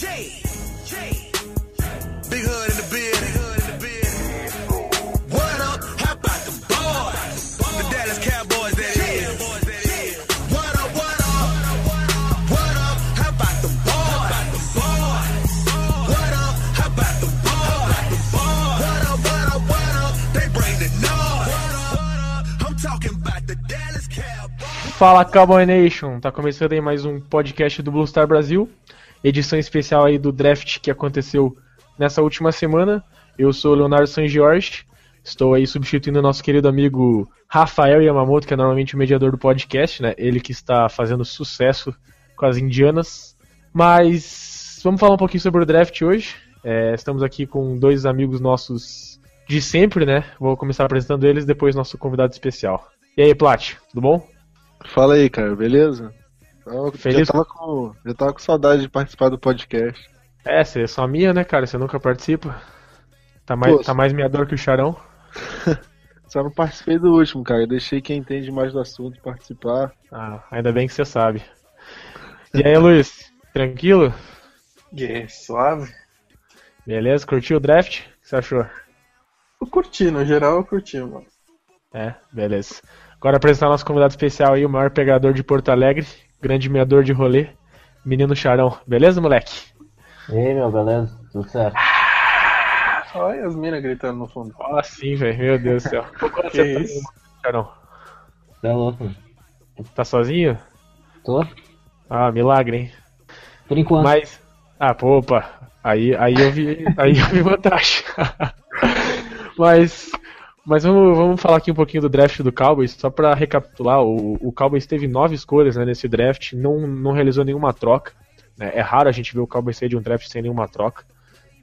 Big hood in the bed, big hood in the bed. What up? How about the boys? The Dallas Cowboys, that is. Fala Cowboy Nation, tá começando aí mais um podcast do Blue Star Brasil, edição especial aí do draft que aconteceu nessa última semana. Eu sou o Leonardo San Jorge, estou aí substituindo o nosso querido amigo Rafael Yamamoto, que é normalmente o mediador do podcast, né? Ele que está fazendo sucesso com as indianas. Mas vamos falar um pouquinho sobre o draft hoje. É, estamos aqui com dois amigos nossos de sempre, né? Vou começar apresentando eles, depois nosso convidado especial. E aí, Plat, tudo bom? Fala aí, cara, beleza? Eu Feliz? Já tava, com, já tava com saudade de participar do podcast. É, você é só minha, né, cara? Você nunca participa. Tá mais, Pô, tá mais meador que o Charão. Só não participei do último, cara. Eu deixei quem entende mais do assunto participar. Ah, ainda bem que você sabe. E aí, Luiz? Tranquilo? Yeah, suave. Beleza? Curtiu o draft? O que você achou? Eu curti, no geral eu curti, mano. É, beleza. Agora apresentar nosso convidado especial aí, o maior pegador de Porto Alegre, grande meador de rolê, menino Charão. Beleza, moleque? E aí, meu, beleza? Tudo certo? Olha as minas gritando no fundo. Ó, sim, velho. Meu Deus do céu. Que você tá, isso? Charão? Tá louco? mano? Tá sozinho? Tô? Ah, milagre, hein? Por enquanto. Mas. Ah, pô, opa. Aí, aí eu vi. Aí eu vi vantagem. mas. Mas vamos, vamos falar aqui um pouquinho do draft do Cowboys, só pra recapitular, o, o Cowboys teve nove escolhas né, nesse draft, não, não realizou nenhuma troca. né, É raro a gente ver o Cowboys sair de um draft sem nenhuma troca.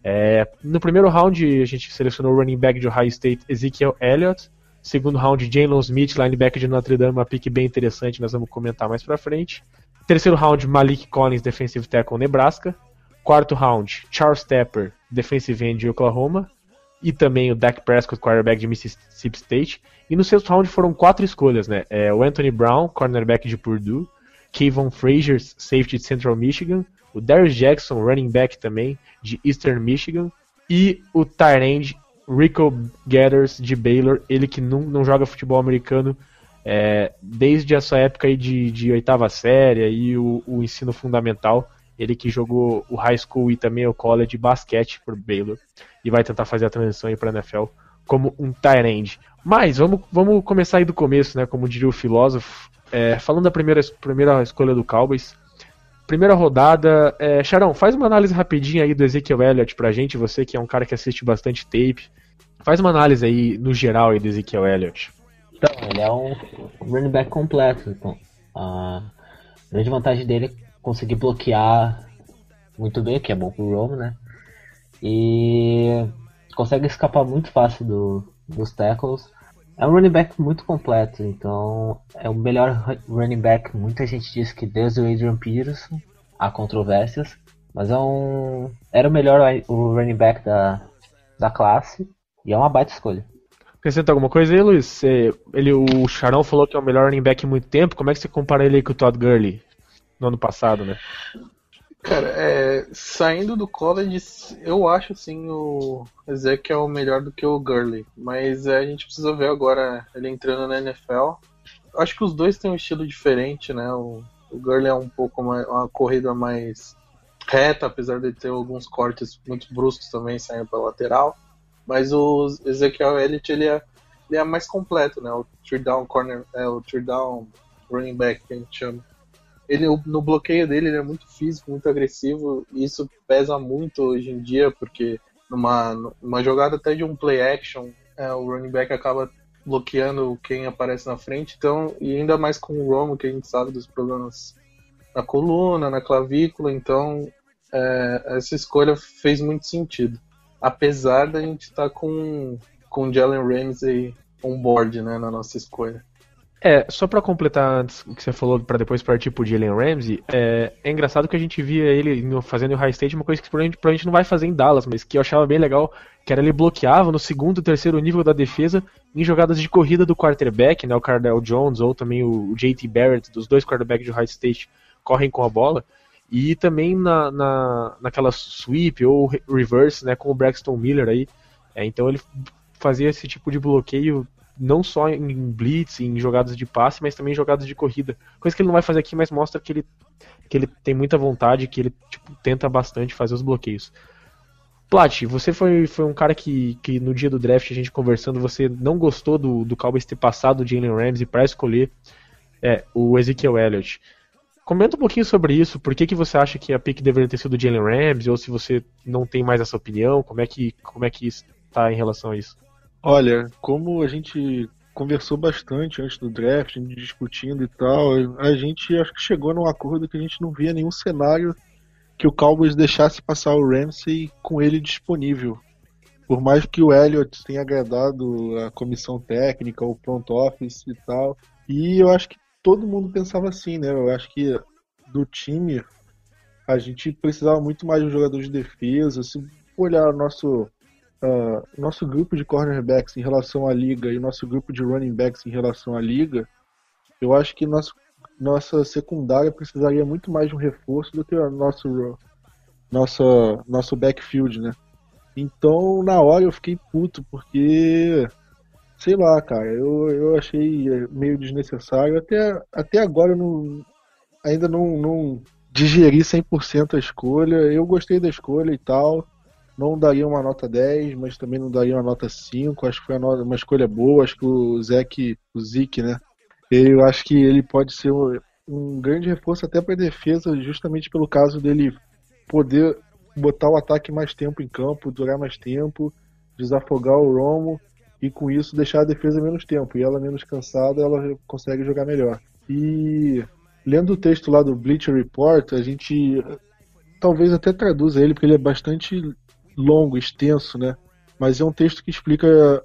É, no primeiro round, a gente selecionou o running back de Ohio State, Ezekiel Elliott. Segundo round, Jalen Smith, linebacker de Notre Dame, uma pick bem interessante, nós vamos comentar mais pra frente. Terceiro round, Malik Collins, defensive tackle, Nebraska. Quarto round, Charles Tepper, defensive end Oklahoma. E também o Dak Prescott, quarterback de Mississippi State. E no sexto round foram quatro escolhas, né? É, o Anthony Brown, cornerback de Purdue. Kayvon Frazier, safety de Central Michigan. O Darius Jackson, running back também, de Eastern Michigan. E o end Rico Gathers, de Baylor. Ele que não, não joga futebol americano é, desde a sua época aí de, de oitava série e o, o ensino fundamental. Ele que jogou o high school e também o college basquete por Baylor. E vai tentar fazer a transição aí para NFL como um tight end. Mas vamos, vamos começar aí do começo, né? Como diria o filósofo. É, falando da primeira, primeira escolha do Cowboys. Primeira rodada. É, Charão, faz uma análise rapidinha aí do Ezekiel Elliott pra gente. Você que é um cara que assiste bastante tape. Faz uma análise aí no geral aí do Ezekiel Elliott. Então, ele é um running back completo. Então, a grande vantagem dele é conseguir bloquear muito bem, que é bom pro Rome, né? E consegue escapar muito fácil do, dos tackles. É um running back muito completo, então é o melhor ru- running back. Muita gente diz que desde o Adrian Peterson, há controvérsias, mas é um era o melhor o running back da, da classe e é uma baita escolha. Acrescenta alguma coisa aí, Luiz? Ele, o Charão falou que é o melhor running back em muito tempo. Como é que você compara ele com o Todd Gurley no ano passado, né? Cara, é, saindo do college, eu acho assim o Ezekiel melhor do que o Gurley. Mas é, a gente precisa ver agora ele entrando na NFL. Acho que os dois têm um estilo diferente, né? O, o Gurley é um pouco mais, uma corrida mais reta, apesar de ter alguns cortes muito bruscos também saindo pela lateral. Mas o Ezekiel Elliott ele é, ele é mais completo, né? O third down corner, é o third down running back que a gente chama. Ele, no bloqueio dele, ele é muito físico, muito agressivo, e isso pesa muito hoje em dia, porque numa, numa jogada até de um play action, é, o running back acaba bloqueando quem aparece na frente, então, e ainda mais com o Romo, que a gente sabe dos problemas na coluna, na clavícula, então é, essa escolha fez muito sentido. Apesar da gente estar com, com o Jalen Ramsey on board né, na nossa escolha. É, só pra completar antes o que você falou pra depois partir pro Jalen Ramsey, é, é engraçado que a gente via ele fazendo o High State uma coisa que provavelmente, provavelmente não vai fazer em Dallas, mas que eu achava bem legal, que era ele bloqueava no segundo terceiro nível da defesa em jogadas de corrida do quarterback, né, o Cardell Jones ou também o, JT Barrett, dos dois quarterbacks do High State correm com a bola, E também na, na, naquela sweep ou reverse, né, com o Braxton Miller aí. É, então ele fazia esse tipo de bloqueio não só em blitz, em jogadas de passe, mas também em jogadas de corrida. Coisa que ele não vai fazer aqui, mas mostra que ele, que ele tem muita vontade, que ele tipo, tenta bastante fazer os bloqueios. Plat, você foi, foi um cara que, que no dia do draft, a gente conversando, você não gostou do, do Cowboys ter passado o Jalen Ramsey para escolher é, o Ezekiel Elliott. Comenta um pouquinho sobre isso, por que, que você acha que a pick deveria ter sido o Jalen Ramsey, ou se você não tem mais essa opinião, como é que, como é que está em relação a isso? Olha, como a gente conversou bastante antes do draft, discutindo e tal, a gente acho que chegou num acordo que a gente não via nenhum cenário que o Cowboys deixasse passar o Ramsey com ele disponível. Por mais que o Elliott tenha agradado a comissão técnica, o front office e tal. E eu acho que todo mundo pensava assim, né? Eu acho que do time a gente precisava muito mais de um jogador de defesa. Se olhar nosso uh, nosso grupo de cornerbacks em relação à liga e nosso grupo de running backs em relação à liga, eu acho que nosso nossa secundária precisaria muito mais de um reforço do que o nosso, nosso backfield, né? Então, na hora eu fiquei puto, porque, sei lá, cara, eu, eu achei meio desnecessário. Até, até agora eu não, ainda não, não digeri 100% a escolha. Eu gostei da escolha e tal. Não daria uma nota 10, mas também não daria uma nota 5. Acho que foi uma, escolha boa. Acho que o Zeke, o Zeke, né? Eu acho que ele pode ser um, um grande reforço até para a defesa, justamente pelo caso dele poder botar o ataque mais tempo em campo, durar mais tempo, desafogar o Romo e com isso deixar a defesa menos tempo. E ela menos cansada, ela consegue jogar melhor. E lendo o texto lá do Bleacher Report, a gente talvez até traduza ele, porque ele é bastante longo, extenso, né? Mas é um texto que explica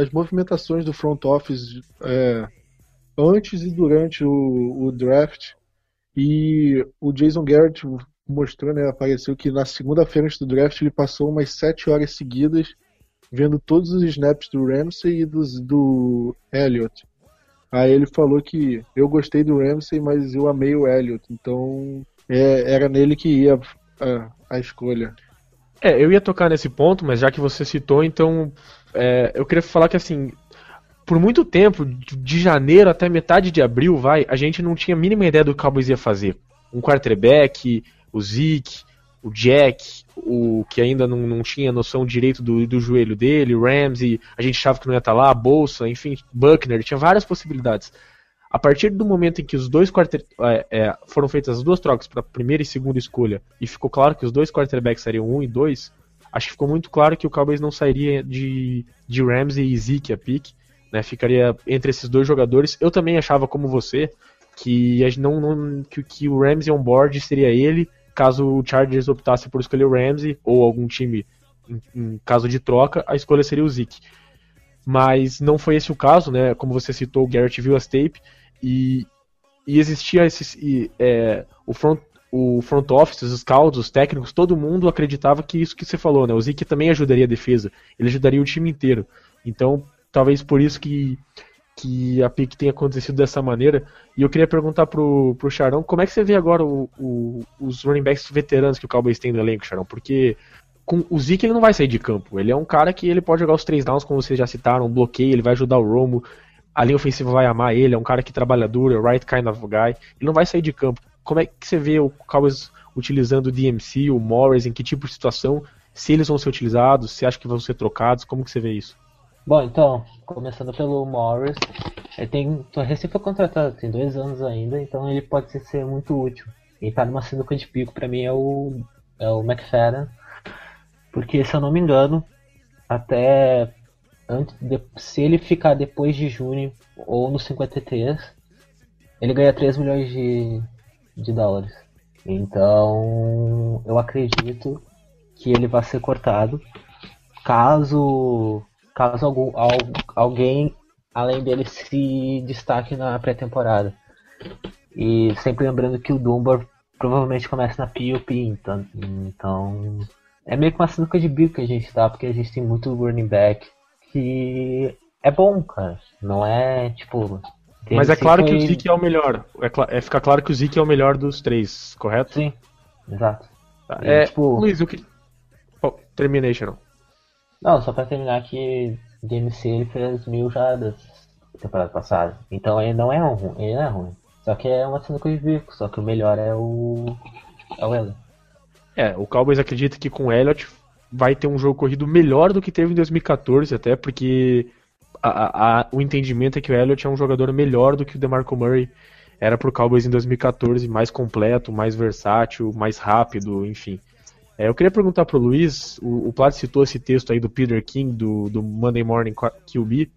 as movimentações do front office é, antes e durante o, o draft. E o Jason Garrett mostrou, né, apareceu que na segunda-feira antes do draft ele passou umas sete horas seguidas vendo todos os snaps do Ramsey e dos, do Elliott. Aí ele falou que eu gostei do Ramsey, mas eu amei o Elliott, então é, era nele que ia a, a, escolha. É, eu ia tocar nesse ponto, mas já que você citou, então é, eu queria falar que assim por muito tempo, de janeiro até metade de abril, vai, a gente não tinha a mínima ideia do que o Cowboys ia fazer. Um quarterback, o Zeke, o Jack, o que ainda não, não tinha noção direito do, do joelho dele, Ramsey, a gente achava que não ia estar lá, a Bolsa, enfim, Buckner, tinha várias possibilidades. A partir do momento em que os dois quarter, é, é, foram feitas as duas trocas para primeira e segunda escolha e ficou claro que os dois quarterbacks seriam um e dois, acho que ficou muito claro que o Cowboys não sairia de, de Ramsey e Zeke a pick né? Ficaria entre esses dois jogadores. Eu também achava, como você, que, não, não, que, que o Ramsey on board seria ele, caso o Chargers optasse por escolher o Ramsey, ou algum time em, em caso de troca, a escolha seria o Zeke. Mas não foi esse o caso, né? Como você citou, o Garrett viu as tape e, e existia esse, e, é, o front o front office, os scouts, os técnicos, todo mundo acreditava que isso que você falou, né? O Zeke também ajudaria a defesa, ele ajudaria o time inteiro. Então, talvez por isso que, que a pick tenha acontecido dessa maneira. E eu queria perguntar pro, pro Charão, como é que você vê agora o, o, os running backs veteranos que o Cowboys tem no elenco, Charão? Porque com o Zeke ele não vai sair de campo. Ele é um cara que ele pode jogar os três downs, como vocês já citaram, bloqueio, ele vai ajudar o Romo, a linha ofensiva vai amar ele, é um cara que trabalha duro, é o right kind of guy. Ele não vai sair de campo. Como é que você vê o Cowboys utilizando o DMC, o Morris, em que tipo de situação? Se eles vão ser utilizados, se acha que vão ser trocados, como que você vê isso? Bom, então, começando pelo Morris, ele tem, recém foi contratado, tem dois anos ainda, então ele pode ser muito útil. E tá numa sinuca de pico, para mim, é o, é o McFadden, porque se eu não me engano, até antes de, se ele ficar depois de junho ou no 53, ele ganha 3 milhões de, de dólares. Então, eu acredito que ele vai ser cortado. Caso caso algum, alguém além dele se destaque na pré-temporada. E sempre lembrando que o Dunbar provavelmente começa na PUP, então, então é meio que uma sinuca de bico que a gente tá, porque a gente tem muito running back que é bom, cara. Não é tipo. Mas é claro que o Zeke é o melhor. É, é, fica claro que o Zeke é o melhor dos três, correto? Sim. Exato. Tá, E, É, tipo- Luiz, o que. Oh, termination, não. Não, só pra terminar que DMC ele fez mil jardas na temporada passada. Então ele não é um ruim, ele não é ruim. Só que é uma de bico, só que o melhor é o. É o Eller. É, o Cowboys acredita que com o Elliott vai ter um jogo corrido melhor do que teve em 2014, até porque a- a- o entendimento é que o Elliott é um jogador melhor do que o DeMarco Murray era pro Cowboys em 2014, mais completo, mais versátil, mais rápido, enfim. É, eu queria perguntar pro Luiz, o, o Plat citou esse texto aí do Peter King, do, do Monday Morning QB.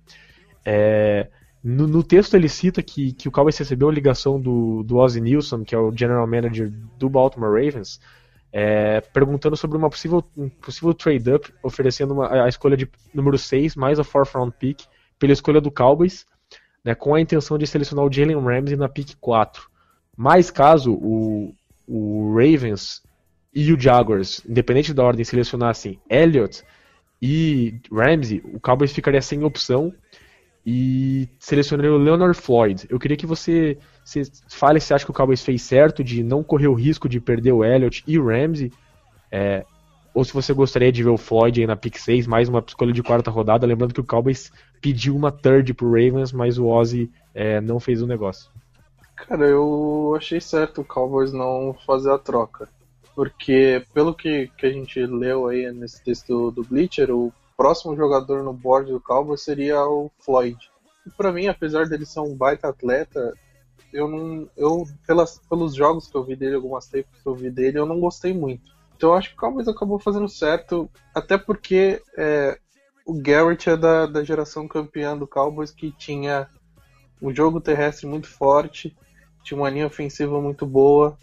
É, no, no texto ele cita que, que o Cowboys recebeu a ligação do, do Ozzie Nilsson, que é o general manager do Baltimore Ravens, é, perguntando sobre uma possível, um possível trade-up, oferecendo uma- a escolha de número 6 mais a fourth round pick pela escolha do Cowboys, né, com a intenção de selecionar o Jalen Ramsey na pick 4. Mas caso o, o Ravens e o Jaguars, independente da ordem, selecionassem Elliott e Ramsey, o Cowboys ficaria sem opção e selecionaria o Leonard Floyd. Eu queria que você, você fale se acha que o Cowboys fez certo de não correr o risco de perder o Elliott e o Ramsey, é, ou se você gostaria de ver o Floyd aí na pick 6, mais uma escolha de quarta rodada, lembrando que o Cowboys pediu uma third pro Ravens, mas o Ozzy é, não fez o negócio. Cara, eu achei certo o Cowboys não fazer a troca. Porque, pelo que, que a gente leu aí nesse texto do Bleacher, o próximo jogador no board do Cowboys seria o Floyd. E pra mim, apesar dele ser um baita atleta, eu não. Eu, pelas, pelos jogos que eu vi dele, algumas tapes que eu vi dele, eu não gostei muito. Então eu acho que o Cowboys acabou fazendo certo, até porque é, o Garrett é da, da geração campeã do Cowboys que tinha um jogo terrestre muito forte, tinha uma linha ofensiva muito boa,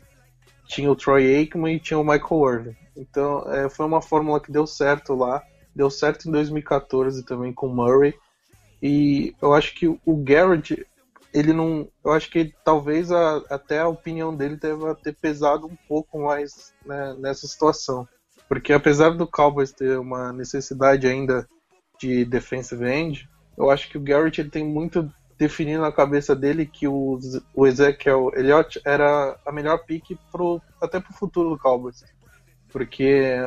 tinha o Troy Aikman e tinha o Michael Irvin. Então é, foi uma fórmula que deu certo lá, deu certo em 2014 também com o Murray. E eu acho que o Garrett, ele não. Eu acho que talvez a- até a opinião dele deva ter pesado um pouco mais né, nessa situação. Porque apesar do Cowboys ter uma necessidade ainda de defensive end, eu acho que o Garrett ele tem muito definido na cabeça dele que o, o Ezekiel Elliott era a melhor pick pro, até pro futuro do Cowboys. Porque,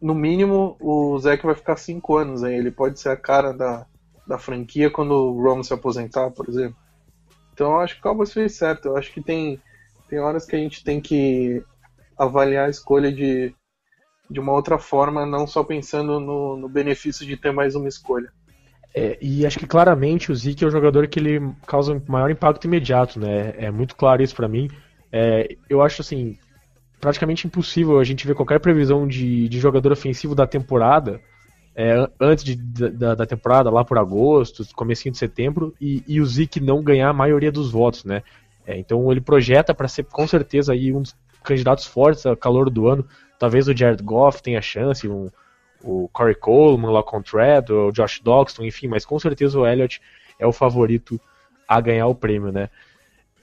no mínimo, o Zeke vai ficar cinco anos aí. Ele pode ser a cara da, da franquia quando o Romo se aposentar, por exemplo. Então eu acho que o Cowboys fez certo. Eu acho que tem, tem horas que a gente tem que avaliar a escolha de, de uma outra forma, não só pensando no, no benefício de ter mais uma escolha. É, e acho que claramente o Zeke é o jogador que ele causa maior impacto imediato, né? É muito claro isso pra mim. É, eu acho assim praticamente impossível a gente ver qualquer previsão de, de jogador ofensivo da temporada é, antes de- da, da temporada, lá por agosto, comecinho de setembro, e, e o Zeke não ganhar a maioria dos votos, né? É, então ele projeta para ser com certeza aí um dos candidatos fortes a calor do ano. Talvez o Jared Goff tenha chance, um, o Corey Coleman, o Lacon Tread, o Josh Doxton, enfim, mas com certeza o Elliott é o favorito a ganhar o prêmio, né?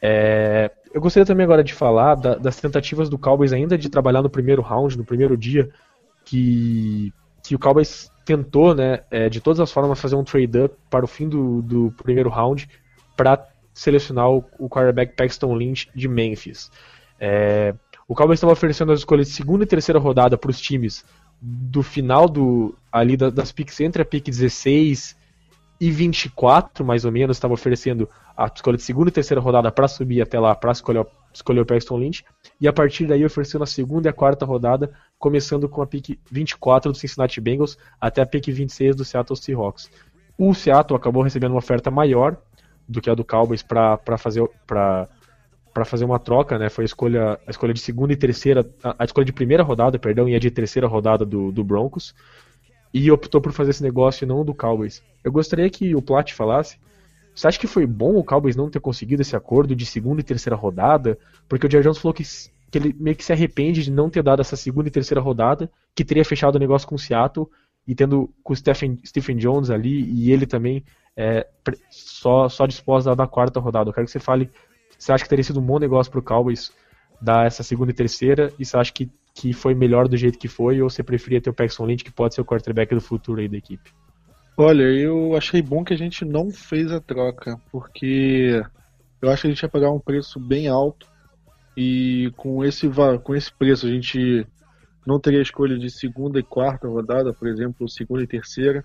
É, eu gostaria também agora de falar da- das tentativas do Cowboys ainda de trabalhar no primeiro round, no primeiro dia, que, que o Cowboys tentou, né, é, de todas as formas, fazer um trade-up para o fim do, do primeiro round para selecionar o, o quarterback Paxton Lynch de Memphis. É, o Cowboys estava oferecendo as escolhas de segunda e terceira rodada para os times do final do ali da- das picks entre a pick 16 e 24, mais ou menos, estava oferecendo a escolha de segunda e terceira rodada para subir até lá para escolher, escolher o Paxton Lynch e a partir daí oferecendo a segunda e a quarta rodada, começando com a pick 24 do Cincinnati Bengals até a pick 26 do Seattle Seahawks. O Seattle acabou recebendo uma oferta maior do que a do Cowboys para fazer para para fazer uma troca, né? Foi a escolha, a escolha de segunda e terceira, a, a escolha de primeira rodada, perdão, e a de terceira rodada do, do Broncos. E optou por fazer esse negócio e não do Cowboys. Eu gostaria que o Plat falasse. Você acha que foi bom o Cowboys não ter conseguido esse acordo de segunda e terceira rodada? Porque o Jerry Jones falou que, que ele meio que se arrepende de não ter dado essa segunda e terceira rodada, que teria fechado o negócio com o Seattle e tendo com o Stephen, Stephen Jones ali e ele também é, só, só dar a quarta rodada. Eu quero que você fale você acha que teria sido um bom negócio pro Cowboys dar essa segunda e terceira? E você acha que, que foi melhor do jeito que foi? Ou você preferia ter o Paxton Lynch, que pode ser o quarterback do futuro aí da equipe? Olha, eu achei bom que a gente não fez a troca, porque eu acho que a gente ia pagar um preço bem alto E com esse, com esse preço a gente não teria escolha de segunda e quarta rodada, por exemplo, segunda e terceira.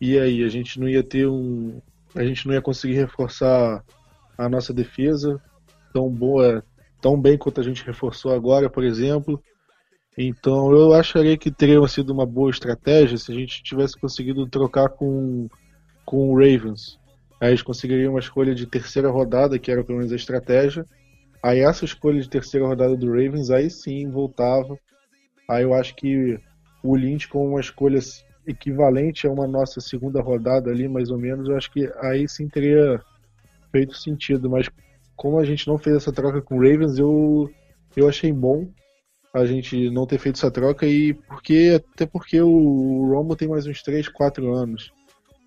E aí, a gente não ia ter um. A gente não ia conseguir reforçar a nossa defesa tão boa, tão bem quanto a gente reforçou agora, por exemplo. Então eu acharia que teria sido uma boa estratégia se a gente tivesse conseguido trocar com, com o Ravens. Aí eles conseguiriam uma escolha de terceira rodada, que era pelo menos a estratégia. Aí essa escolha de terceira rodada do Ravens, aí sim voltava. Aí eu acho que o Lynch com uma escolha equivalente a uma nossa segunda rodada ali, mais ou menos, eu acho que aí sim teria feito sentido. Mas como a gente não fez essa troca com o Ravens, eu, eu achei bom a gente não ter feito essa troca e porque até porque o Romo tem mais uns 3, 4 anos.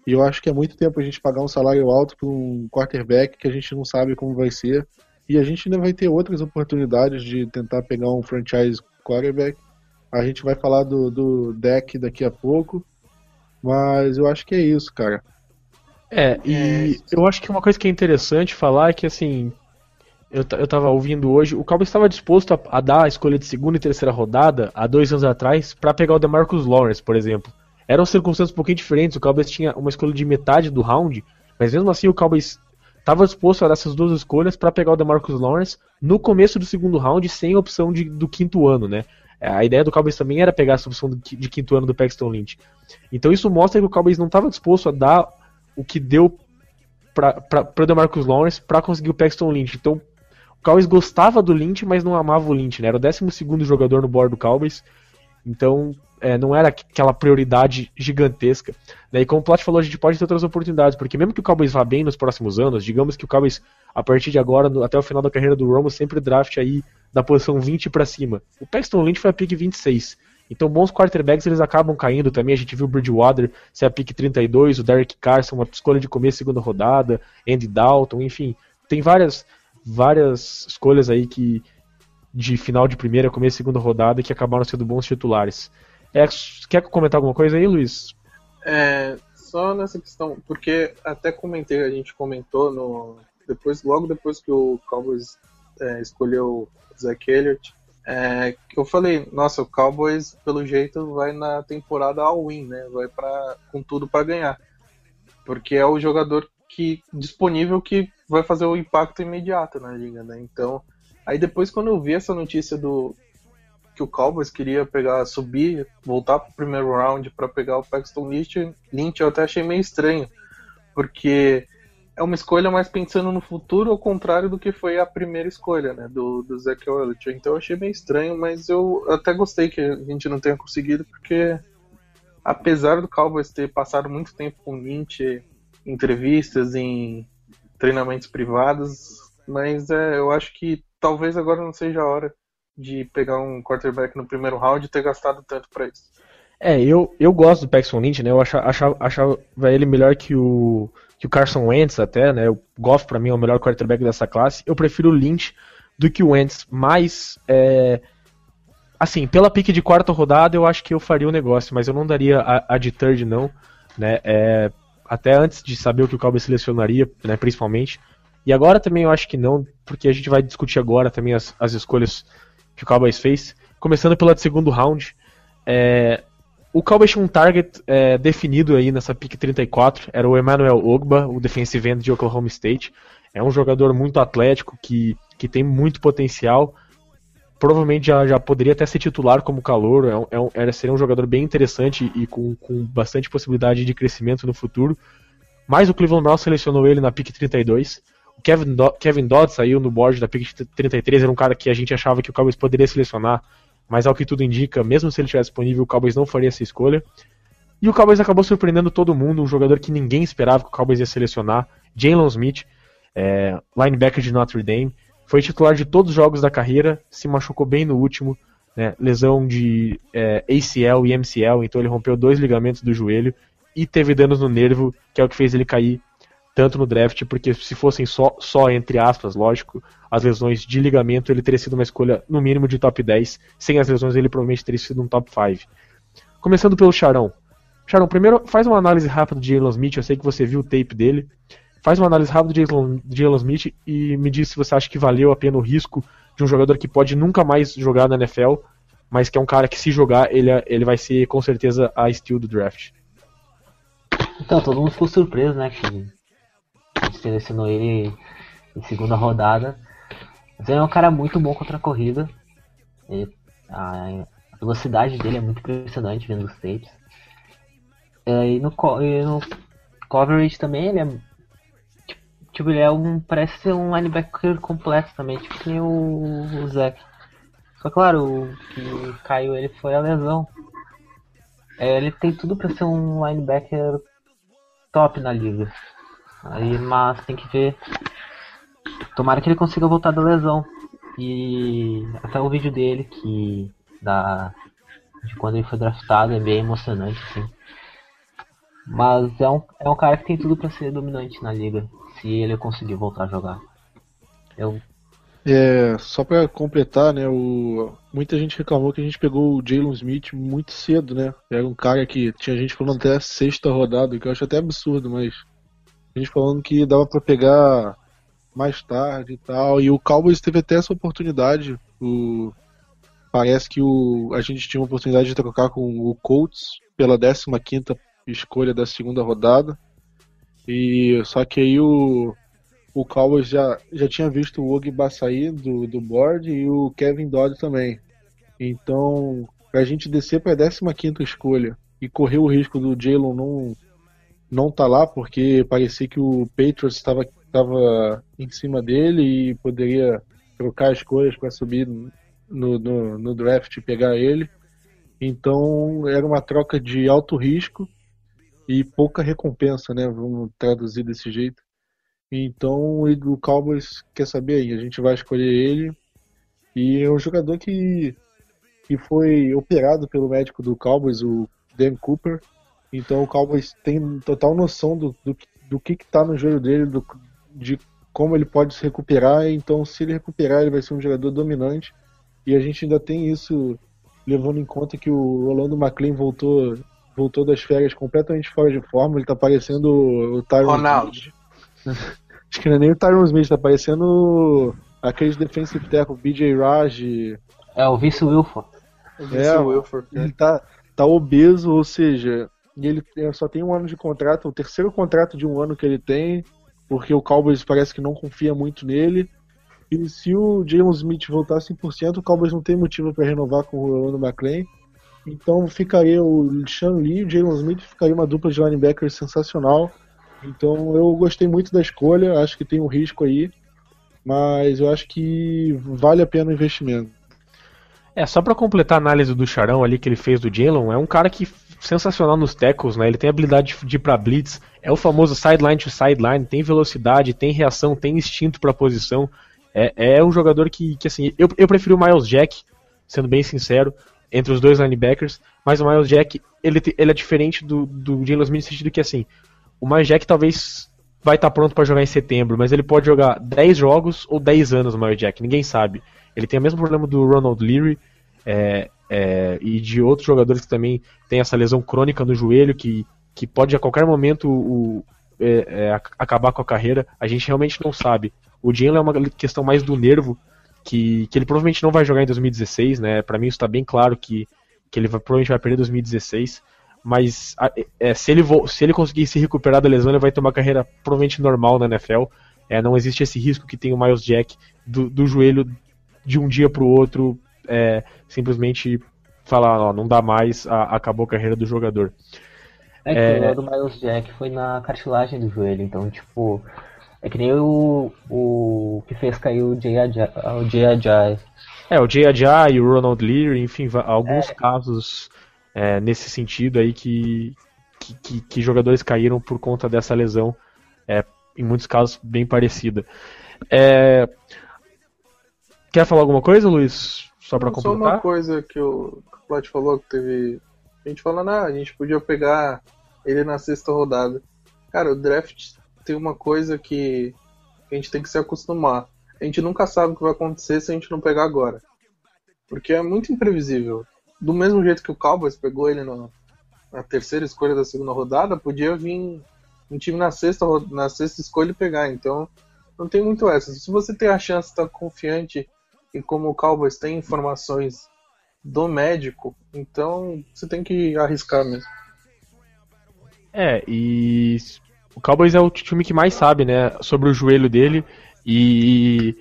E eu acho que é muito tempo a gente pagar um salário alto para um quarterback que a gente não sabe como vai ser. E a gente ainda vai ter outras oportunidades de tentar pegar um franchise quarterback. A gente vai falar do, do deck daqui a pouco. Mas eu acho que é isso, cara. É, e é... eu acho que uma coisa que é interessante falar é que, assim, eu, eu tava ouvindo hoje, o Cowboys estava disposto a, a, dar a escolha de segunda e terceira rodada há dois anos atrás para pegar o DeMarcus Lawrence, por exemplo. Eram circunstâncias um pouquinho diferentes. O Cowboys tinha uma escolha de metade do round, mas mesmo assim o Cowboys estava disposto a dar essas duas escolhas para pegar o DeMarcus Lawrence no começo do segundo round, sem opção de, do quinto ano, né? A ideia do Cowboys também era pegar essa opção de quinto ano do Paxton Lynch. Então isso mostra que o Cowboys não estava disposto a dar o que deu para o DeMarcus Lawrence para conseguir o Paxton Lynch. Então Cowboys gostava do Lynch, mas não amava o Lynch, né? Era o 12 jogador no board do Cowboys. Então, é, não era aquela prioridade gigantesca. Né? E como o Plot falou, a gente pode ter outras oportunidades, porque mesmo que o Cowboys vá bem nos próximos anos, digamos que o Cowboys, a partir de agora, no, até o final da carreira do Romo, sempre draft aí da posição 20 para cima. O Paxton Lynch foi a pick 26. Então, bons quarterbacks eles acabam caindo também. A gente viu o Bridgewater ser a pick 32, o Derek Carson, uma escolha de começo segunda rodada, Andy Dalton, enfim. Tem várias várias escolhas aí que de final de primeira, começo de segunda rodada que acabaram sendo bons titulares. É, quer comentar alguma coisa aí, Luiz? É, só nessa questão, porque até comentei, a gente comentou no depois, logo depois que o Cowboys é, escolheu o Zach Elliott, é, eu falei, nossa, o Cowboys pelo jeito vai na temporada all-in, né? Vai para com tudo para ganhar, porque é o jogador que disponível que vai fazer o impacto imediato na liga, né? Então, aí depois quando eu vi essa notícia do que o Cowboys queria pegar, subir, voltar pro primeiro round para pegar o Paxton Lynch, Lynch, eu até achei meio estranho, porque é uma escolha mais pensando no futuro, ao contrário do que foi a primeira escolha, né, do, do Zach Elliott. Então eu achei meio estranho, mas eu até gostei que a gente não tenha conseguido, porque apesar do Cowboys ter passado muito tempo com Lynch, entrevistas, em treinamentos privados, mas é, eu acho que talvez agora não seja a hora de pegar um quarterback no primeiro round e ter gastado tanto para isso. É, eu, eu gosto do Paxton Lynch, né? Eu achava, achava, achava ele melhor que o, que o Carson Wentz até, né? O Goff para mim é o melhor quarterback dessa classe. Eu prefiro o Lynch do que o Wentz, mas é, assim, pela pique de quarta rodada eu acho que eu faria o negócio, mas eu não daria a, a de third não, né? É, até antes de saber o que o Cowboys selecionaria, né, principalmente. E agora também eu acho que não, porque a gente vai discutir agora também as, as escolhas que o Cowboys fez. Começando pela de segundo round. É, o Cowboys tinha um target é, definido aí nessa pick 34, era o Emmanuel Ogba, o defensive end de Oklahoma State. É um jogador muito atlético, que, que tem muito potencial, provavelmente já, já poderia até ser titular como calor, é, é, era, seria um jogador bem interessante e com, com bastante possibilidade de crescimento no futuro. Mas o Cleveland Browns selecionou ele na pick 32. O Kevin, Do Kevin Dodd saiu no board da pick 33, era um cara que a gente achava que o Cowboys poderia selecionar, mas ao que tudo indica, mesmo se ele tivesse disponível, o Cowboys não faria essa escolha. E o Cowboys acabou surpreendendo todo mundo, um jogador que ninguém esperava que o Cowboys ia selecionar, Jalen Smith, é, linebacker de Notre Dame. Foi titular de todos os jogos da carreira, se machucou bem no último, né, lesão de é, ACL e MCL, então ele rompeu dois ligamentos do joelho e teve danos no nervo, que é o que fez ele cair tanto no draft, porque se fossem só, só entre aspas, lógico, as lesões de ligamento, ele teria sido uma escolha no mínimo de top 10, sem as lesões ele provavelmente teria sido um top 5. Começando pelo Charão. Charão, primeiro faz uma análise rápida de Elon Smith, eu sei que você viu o tape dele, faz uma análise rápida de Jalen- Smith e me diz se você acha que valeu a pena o risco de um jogador que pode nunca mais jogar na NFL, mas que é um cara que se jogar, ele, é- ele vai ser com certeza a steal do draft. Então, todo mundo ficou surpreso, né? Que a gente selecionou ele em segunda rodada. Mas ele é um cara muito bom contra a corrida. Ele- a, a velocidade dele é muito impressionante vendo os tapes. É, e, no, e no coverage também ele é. Tipo, ele é um. Parece ser um linebacker completo também, tipo que nem o, o Zach. Só claro, o que caiu ele foi a lesão. É, ele tem tudo pra ser um linebacker top na liga. Aí, mas tem que ver. Tomara que ele consiga voltar da lesão. E até o vídeo dele que da de quando ele foi draftado é bem emocionante assim. Mas é um, é um cara que tem tudo pra ser dominante na liga, se ele conseguir voltar a jogar. Eu É, só pra completar, né, o... muita gente reclamou que a gente pegou o Jalen Smith muito cedo, né? Era um cara que tinha gente falando até sexta rodada, que eu acho até absurdo, mas a gente falando que dava pra pegar mais tarde e tal, e o Cowboys teve até essa oportunidade. O... Parece que o... a gente tinha uma oportunidade de trocar com o Colts pela 15ª escolha da segunda rodada. E só que aí o o Cowboys já, já tinha visto o Ogba sair do, do board e o Kevin Dodd também. Então, pra gente descer pra 15 escolha e correr o risco do Jalen não, não tá lá, porque parecia que o Patriots estava tava em cima dele e poderia trocar escolhas para subir no, no, no draft e pegar ele. Então, era uma troca de alto risco e pouca recompensa, né? Vamos traduzir desse jeito. Então o Cowboys quer saber aí, a gente vai escolher ele. E é um jogador que, que foi operado pelo médico do Cowboys, o Dan Cooper. Então o Cowboys tem total noção do, do, do que está no joelho dele, do, de como ele pode se recuperar. Então se ele recuperar, ele vai ser um jogador dominante. E a gente ainda tem isso levando em conta que o Rolando McLean voltou, voltou das férias completamente fora de forma. Ele tá parecendo o Tyron Ronaldo. Smith. Acho que não é nem o Tyron Smith, tá parecendo aqueles defensive tackle, BJ Raj. é o Vice Wilford. Disse É, o Wilford, né? Ele tá, tá obeso, ou seja, e ele só tem um ano de contrato, o terceiro contrato de um ano que ele tem, porque o Cowboys parece que não confia muito nele. E se o Jalen Smith voltar 100%, o Cowboys não tem motivo para renovar com o Rolando McLean. Então ficaria o Sean Lee e o Jalen Smith ficaria uma dupla de linebackers sensacional. Então eu gostei muito da escolha, acho que tem um risco aí, mas eu acho que vale a pena o investimento. É, só pra completar a análise do Charão ali que ele fez do Jalen, é um cara que sensacional nos tackles, né? Ele tem habilidade de ir pra blitz, é o famoso sideline to sideline, tem velocidade, tem reação, tem instinto pra posição. É, é um jogador que, que assim, eu, eu prefiro o Miles Jack, sendo bem sincero, entre os dois linebackers, mas o Miles Jack, ele, ele é diferente do, do Jalen Smith no sentido que assim, o Miles Jack talvez vai estar pronto pra jogar em setembro, mas ele pode jogar 10 jogos ou 10 anos o Miles Jack, ninguém sabe. Ele tem o mesmo problema do Ronald Leary é, é, e de outros jogadores que também tem essa lesão crônica no joelho que, que pode a qualquer momento o, é, é, ac- acabar com a carreira. A gente realmente não sabe. O Jalen é uma questão mais do nervo, que, que ele provavelmente não vai jogar em 2016, né? Para mim isso está bem claro que, que ele vai, provavelmente vai perder 2016. Mas é, se, ele vo- se ele conseguir se recuperar da lesão, ele vai ter uma carreira provavelmente normal na NFL. É, não existe esse risco que tem o Miles Jack do, do joelho de um dia para o outro é, simplesmente falar, ó, não dá mais, a- acabou a carreira do jogador. É que É. o do Miles Jack foi na cartilagem do joelho, então, tipo, é que nem o, o que fez cair o Ajay. É, o Jay Ajay, o Ronald Leary, enfim, alguns casos é, nesse sentido aí que, que, que- que jogadores caíram por conta dessa lesão, é, em muitos casos bem parecida. É, Quer falar alguma coisa, Luiz? Só pra Só uma completar? coisa que o Plat falou que teve. A gente falando, ah, a gente podia pegar ele na sexta rodada. Cara, o draft tem uma coisa que a gente tem que se acostumar. A gente nunca sabe o que vai acontecer se a gente não pegar agora. Porque é muito imprevisível. Do mesmo jeito que o Cowboys pegou ele no- na terceira escolha da segunda rodada, podia vir um time na sexta, na sexta escolha pegar. Então, não tem muito essa. Se você tem a chance, está confiante e como o Cowboys tem informações do médico, então você tem que arriscar mesmo. É, e o Cowboys é o time que mais sabe, né, sobre o joelho dele e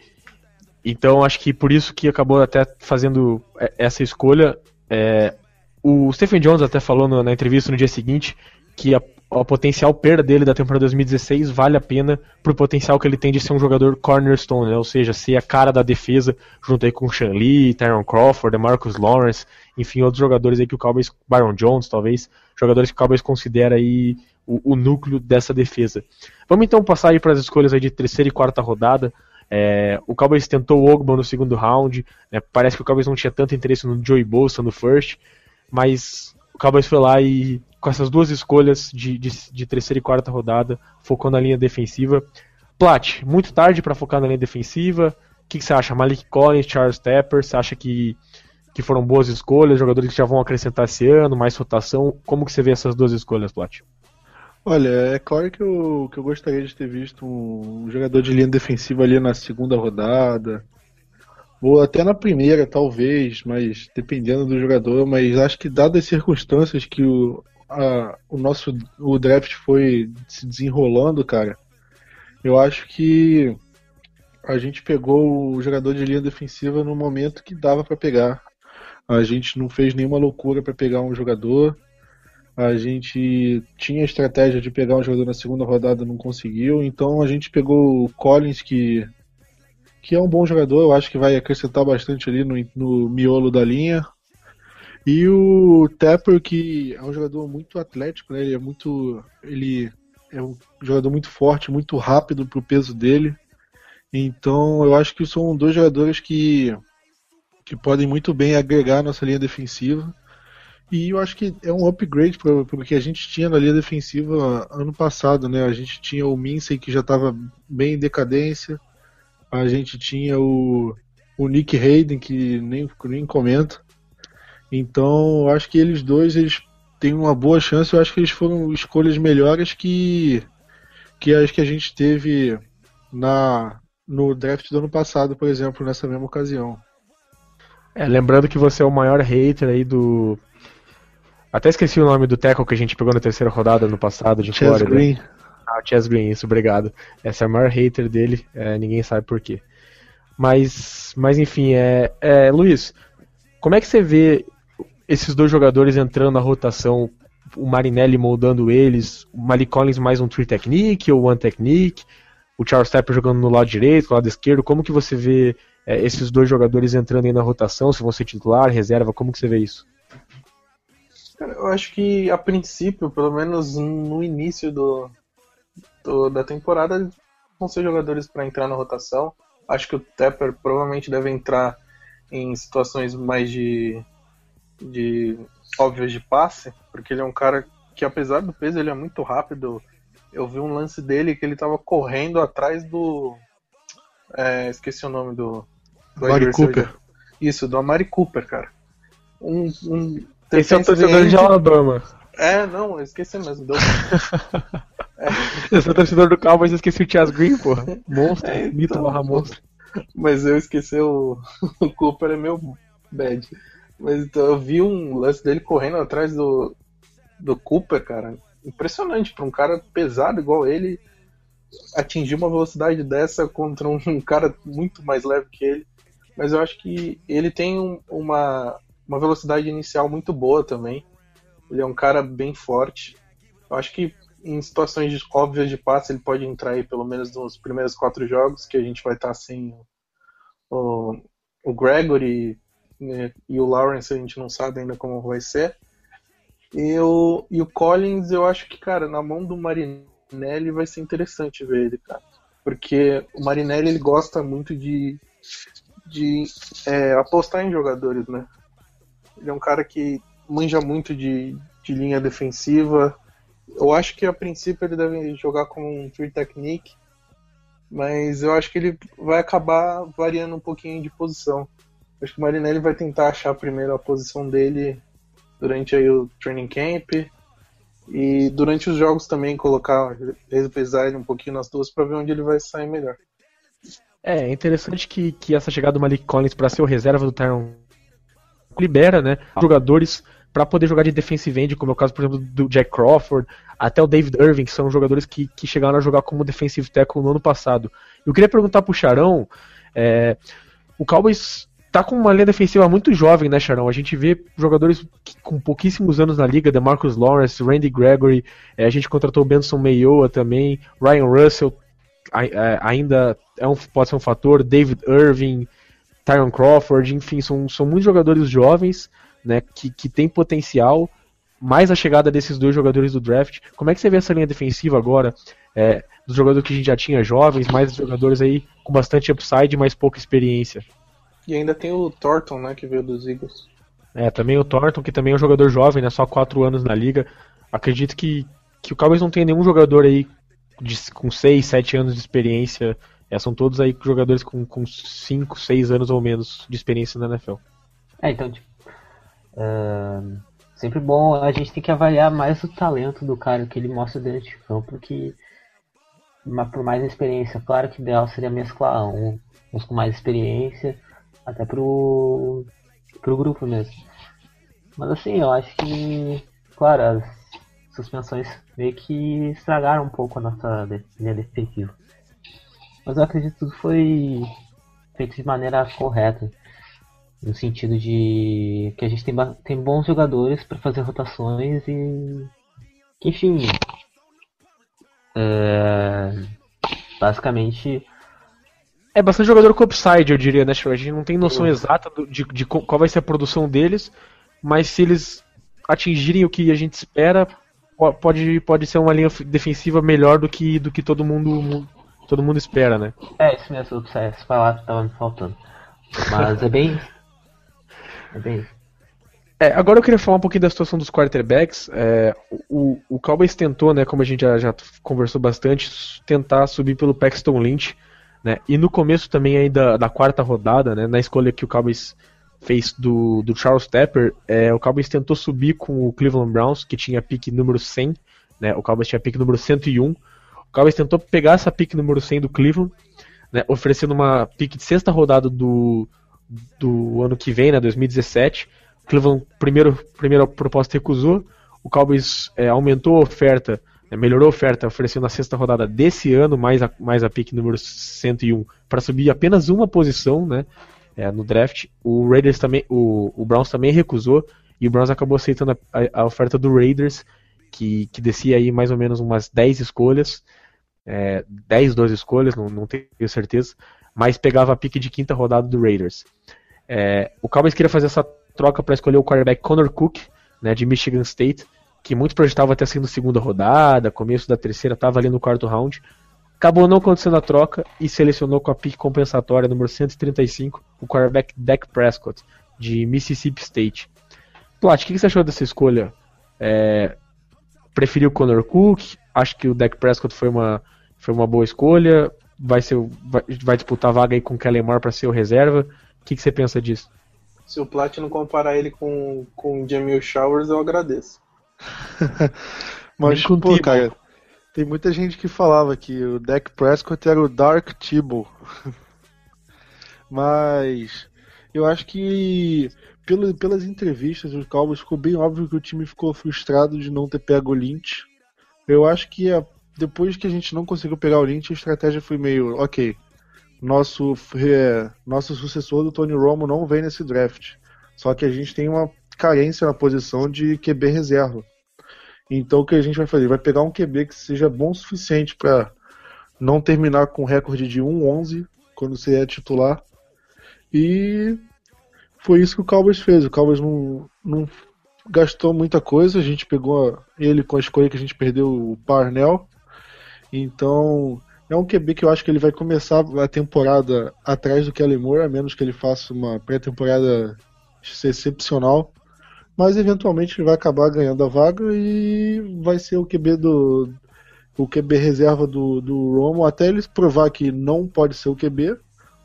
então acho que por isso que acabou até fazendo é, essa escolha. É, o Stephen Jones até falou no- na entrevista no dia seguinte que a, a potencial perda dele da temporada 2016 vale a pena pro potencial que ele tem de ser um jogador cornerstone, né? ou seja, ser a cara da defesa junto aí com o Sean Lee, Tyron Crawford, Marcus Lawrence, enfim, outros jogadores aí que o Cowboys, Byron Jones talvez, jogadores que o Cowboys considera aí o, o núcleo dessa defesa. Vamos então passar aí para as escolhas aí de terceira e quarta rodada. É, o Cowboys tentou o Ogba no segundo round, né? parece que o Cowboys não tinha tanto interesse no Joey Bosa no first, mas o Cowboys foi lá e com essas duas escolhas de, de, de terceira e quarta rodada, focou na linha defensiva. Plat, muito tarde para focar na linha defensiva. O que, que você acha? Malik Collins, Charles Tepper, você acha que, que foram boas escolhas, jogadores que já vão acrescentar esse ano, mais rotação? Como que você vê essas duas escolhas, Plat? Olha, é claro que eu, que eu gostaria de ter visto um jogador de linha defensiva ali na segunda rodada, ou até na primeira, talvez, mas dependendo do jogador. Mas acho que, dadas as circunstâncias que o, a- o nosso o draft foi se desenrolando, cara, eu acho que a gente pegou o jogador de linha defensiva no momento que dava pra pegar. A gente não fez nenhuma loucura pra pegar um jogador. A gente tinha a estratégia de pegar um jogador na segunda rodada, não conseguiu. Então a gente pegou o Collins, que, que é um bom jogador, eu acho que vai acrescentar bastante ali no, no miolo da linha. E o Tepper, que é um jogador muito atlético, né? Ele é muito. Ele é um jogador muito forte, muito rápido pro peso dele. Então eu acho que são dois jogadores que, que podem muito bem agregar a nossa linha defensiva. E eu acho que é um upgrade o que a gente tinha na linha defensiva ano passado, né? A gente tinha o Minsey que já estava bem em decadência, a gente tinha o, o Nick Hayden que nem, nem comenta. Então, eu acho que eles dois eles têm uma boa chance. Eu acho que eles foram escolhas melhores que que as que a gente teve na no draft do ano passado, por exemplo, nessa mesma ocasião. É, lembrando que você é o maior hater aí do. Até esqueci o nome do tackle que a gente pegou na terceira rodada no passado de Chess Flórida. Green. Ah, Chess Green, isso, obrigado. Essa é a maior hater dele, é, ninguém sabe por quê. Mas, mas enfim, é, é, Luiz, como é que você vê esses dois jogadores entrando na rotação, o Marinelli moldando eles, o Malik Collins mais um three technique ou one technique, o Charles Tepper jogando no lado direito, no lado esquerdo, como que você vê é, esses dois jogadores entrando aí na rotação, se vão ser titular, reserva, como que você vê isso? Cara, eu acho que a princípio, pelo menos no início do, do- da temporada, vão ser jogadores para entrar na rotação. Acho que o Tepper provavelmente deve entrar em situações mais de, de óbvias de passe, porque ele é um cara que apesar do peso ele é muito rápido. Eu vi um lance dele que ele tava correndo atrás do é, esqueci o nome do, do Amari. Cooper. Isso, do Amari Cooper, cara. Um, um Esse é o torcedor de Alabama. é, não, eu esqueci mesmo. Deu... Esse é o torcedor do Cowboys, eu esqueci o Chas Green, porra. Monstro, É, então, mito barra monstro. Mas eu esqueci o... o Cooper é meu bad. Mas então eu vi um lance dele correndo atrás do, do Cooper, cara. Impressionante pra um cara pesado igual ele atingir uma velocidade dessa contra um, um cara muito mais leve que ele. Mas eu acho que ele tem um- uma, uma velocidade inicial muito boa também. Ele é um cara bem forte. Eu acho que em situações óbvias de passe ele pode entrar aí pelo menos nos primeiros quatro jogos, que a gente vai estar sem o, o Gregory né, e o Lawrence, a gente não sabe ainda como vai ser. E o, e o Collins, eu acho que, cara, na mão do Marinelli vai ser interessante ver ele, cara. Porque o Marinelli ele gosta muito de, de é, apostar em jogadores, né? Ele é um cara que manja muito de, de linha defensiva. Eu acho que a princípio ele deve jogar com um three technique, mas eu acho que ele vai acabar variando um pouquinho de posição. Acho que o Marinelli vai tentar achar primeiro a posição dele durante aí o training camp E durante os jogos também colocar, revezar ele um pouquinho nas duas pra ver onde ele vai sair melhor. É, é interessante que, que essa chegada do Malik Collins para ser o reserva do Tyron libera, né, jogadores para poder jogar de defensive end, como é o caso, por exemplo, do Jack Crawford, até o David Irving, que são jogadores que, que chegaram a jogar como defensive tackle no ano passado. Eu queria perguntar pro Charão, é, o Cowboys tá com uma linha defensiva muito jovem, né, Charão? A gente vê jogadores que, com pouquíssimos anos na liga, DeMarcus Lawrence, Randy Gregory, é, a gente contratou o Benson Mayoa também, Ryan Russell é, ainda é um, pode ser um fator, David Irving, Tyron Crawford, enfim, são, são muitos jogadores jovens, né, que, que tem potencial, mais a chegada desses dois jogadores do draft. Como é que você vê essa linha defensiva agora? É, dos jogadores que a gente já tinha jovens, mais jogadores aí com bastante upside, mas pouca experiência. E ainda tem o Thornton, né, que veio dos Eagles. É, também o Thornton, que também é um jogador jovem, né, só 4 anos na liga. Acredito que, que o Cowboys não tem nenhum jogador aí de, com 6, 7 anos de experiência. É, são todos aí jogadores com 5, 6 anos ou menos de experiência na NFL. É, então, tipo, uh, sempre bom, a gente tem que avaliar mais o talento do cara que ele mostra dentro de campo, que por mais experiência, claro que ideal seria mesclar um, uns com mais experiência, até pro, pro grupo mesmo. Mas assim, eu acho que, claro, as suspensões meio que estragaram um pouco a nossa linha defensiva. Mas eu acredito que tudo foi feito de maneira correta. No sentido de que a gente tem, tem bons jogadores para fazer rotações e. Enfim. É, basicamente. É bastante jogador com upside, eu diria, né, A gente não tem noção exata de, de qual vai ser a produção deles, mas se eles atingirem o que a gente espera, pode, pode ser uma linha defensiva melhor do que, do que todo mundo todo mundo espera, né? É, isso mesmo, essa palavra tava me faltando. Mas é bem. É bem isso. É, agora eu queria falar um pouquinho da situação dos quarterbacks. É, o, o Cowboys tentou, né, como a gente já, já conversou bastante, tentar subir pelo Paxton Lynch. Né, e no começo também aí da, da quarta rodada, né, na escolha que o Cowboys fez do, do Charles Tepper, é, o Cowboys tentou subir com o Cleveland Browns, que tinha pick número 100, né, o Cowboys tinha pick número 101. Cowboys tentou pegar essa pick número 100 do Cleveland, né, oferecendo uma pick de sexta rodada do, do ano que vem, né, 2017. O Cleveland, primeiro, primeira proposta recusou. O Cowboys é, aumentou a oferta, né, melhorou a oferta, oferecendo na sexta rodada desse ano, mais a, mais a pick número 101, para subir apenas uma posição, né? é, no draft. O Raiders também, o, o, Browns também recusou e o Browns acabou aceitando a, a, oferta do Raiders, que, que descia aí mais ou menos umas 10 escolhas, é, 10, 12 escolhas, não, não tenho certeza, mas pegava a pique de quinta rodada do Raiders. É, o Cowboys queria fazer essa troca para escolher o quarterback Connor Cook, né, de Michigan State, que muito projetava até sendo segunda rodada, começo da terceira, estava ali no quarto round. Acabou não acontecendo a troca e selecionou com a pick compensatória número 135 o quarterback Dak Prescott, de Mississippi State. Plat, o que você achou dessa escolha? É, preferiu o Connor Cook? Acho que o Dak Prescott foi uma, foi uma boa escolha? Vai, ser, vai, vai disputar a vaga aí com o Kellen Moore para ser o reserva? O que, que você pensa disso? Se o Plat não comparar ele com, com o Jamil Showers, eu agradeço. Mas, pô, cara, tem muita gente que falava que o Dak Prescott era o Dark Tibble. Mas eu acho que pelo, pelas entrevistas do Cowboys ficou bem óbvio que o time ficou frustrado de não ter pego o Lynch. Eu acho que a, depois que a gente não conseguiu pegar o Lynch, a estratégia foi meio, ok, nosso, é, nosso sucessor do Tony Romo não vem nesse draft. Só que a gente tem uma carência na posição de QB reserva. Então o que a gente vai fazer? Vai pegar um QB que seja bom o suficiente para não terminar com recorde de 1-11 quando você é titular. E foi isso que o Cowboys fez. O Cowboys não, não gastou muita coisa. A gente pegou ele com a escolha que a gente perdeu o Parnell. Então é um QB que eu acho que ele vai começar a temporada atrás do Kelly Moore, a menos que ele faça uma pré-temporada excepcional mas eventualmente ele vai acabar ganhando a vaga e vai ser o QB do o QB reserva do, do Romo até eles provar que não pode ser o QB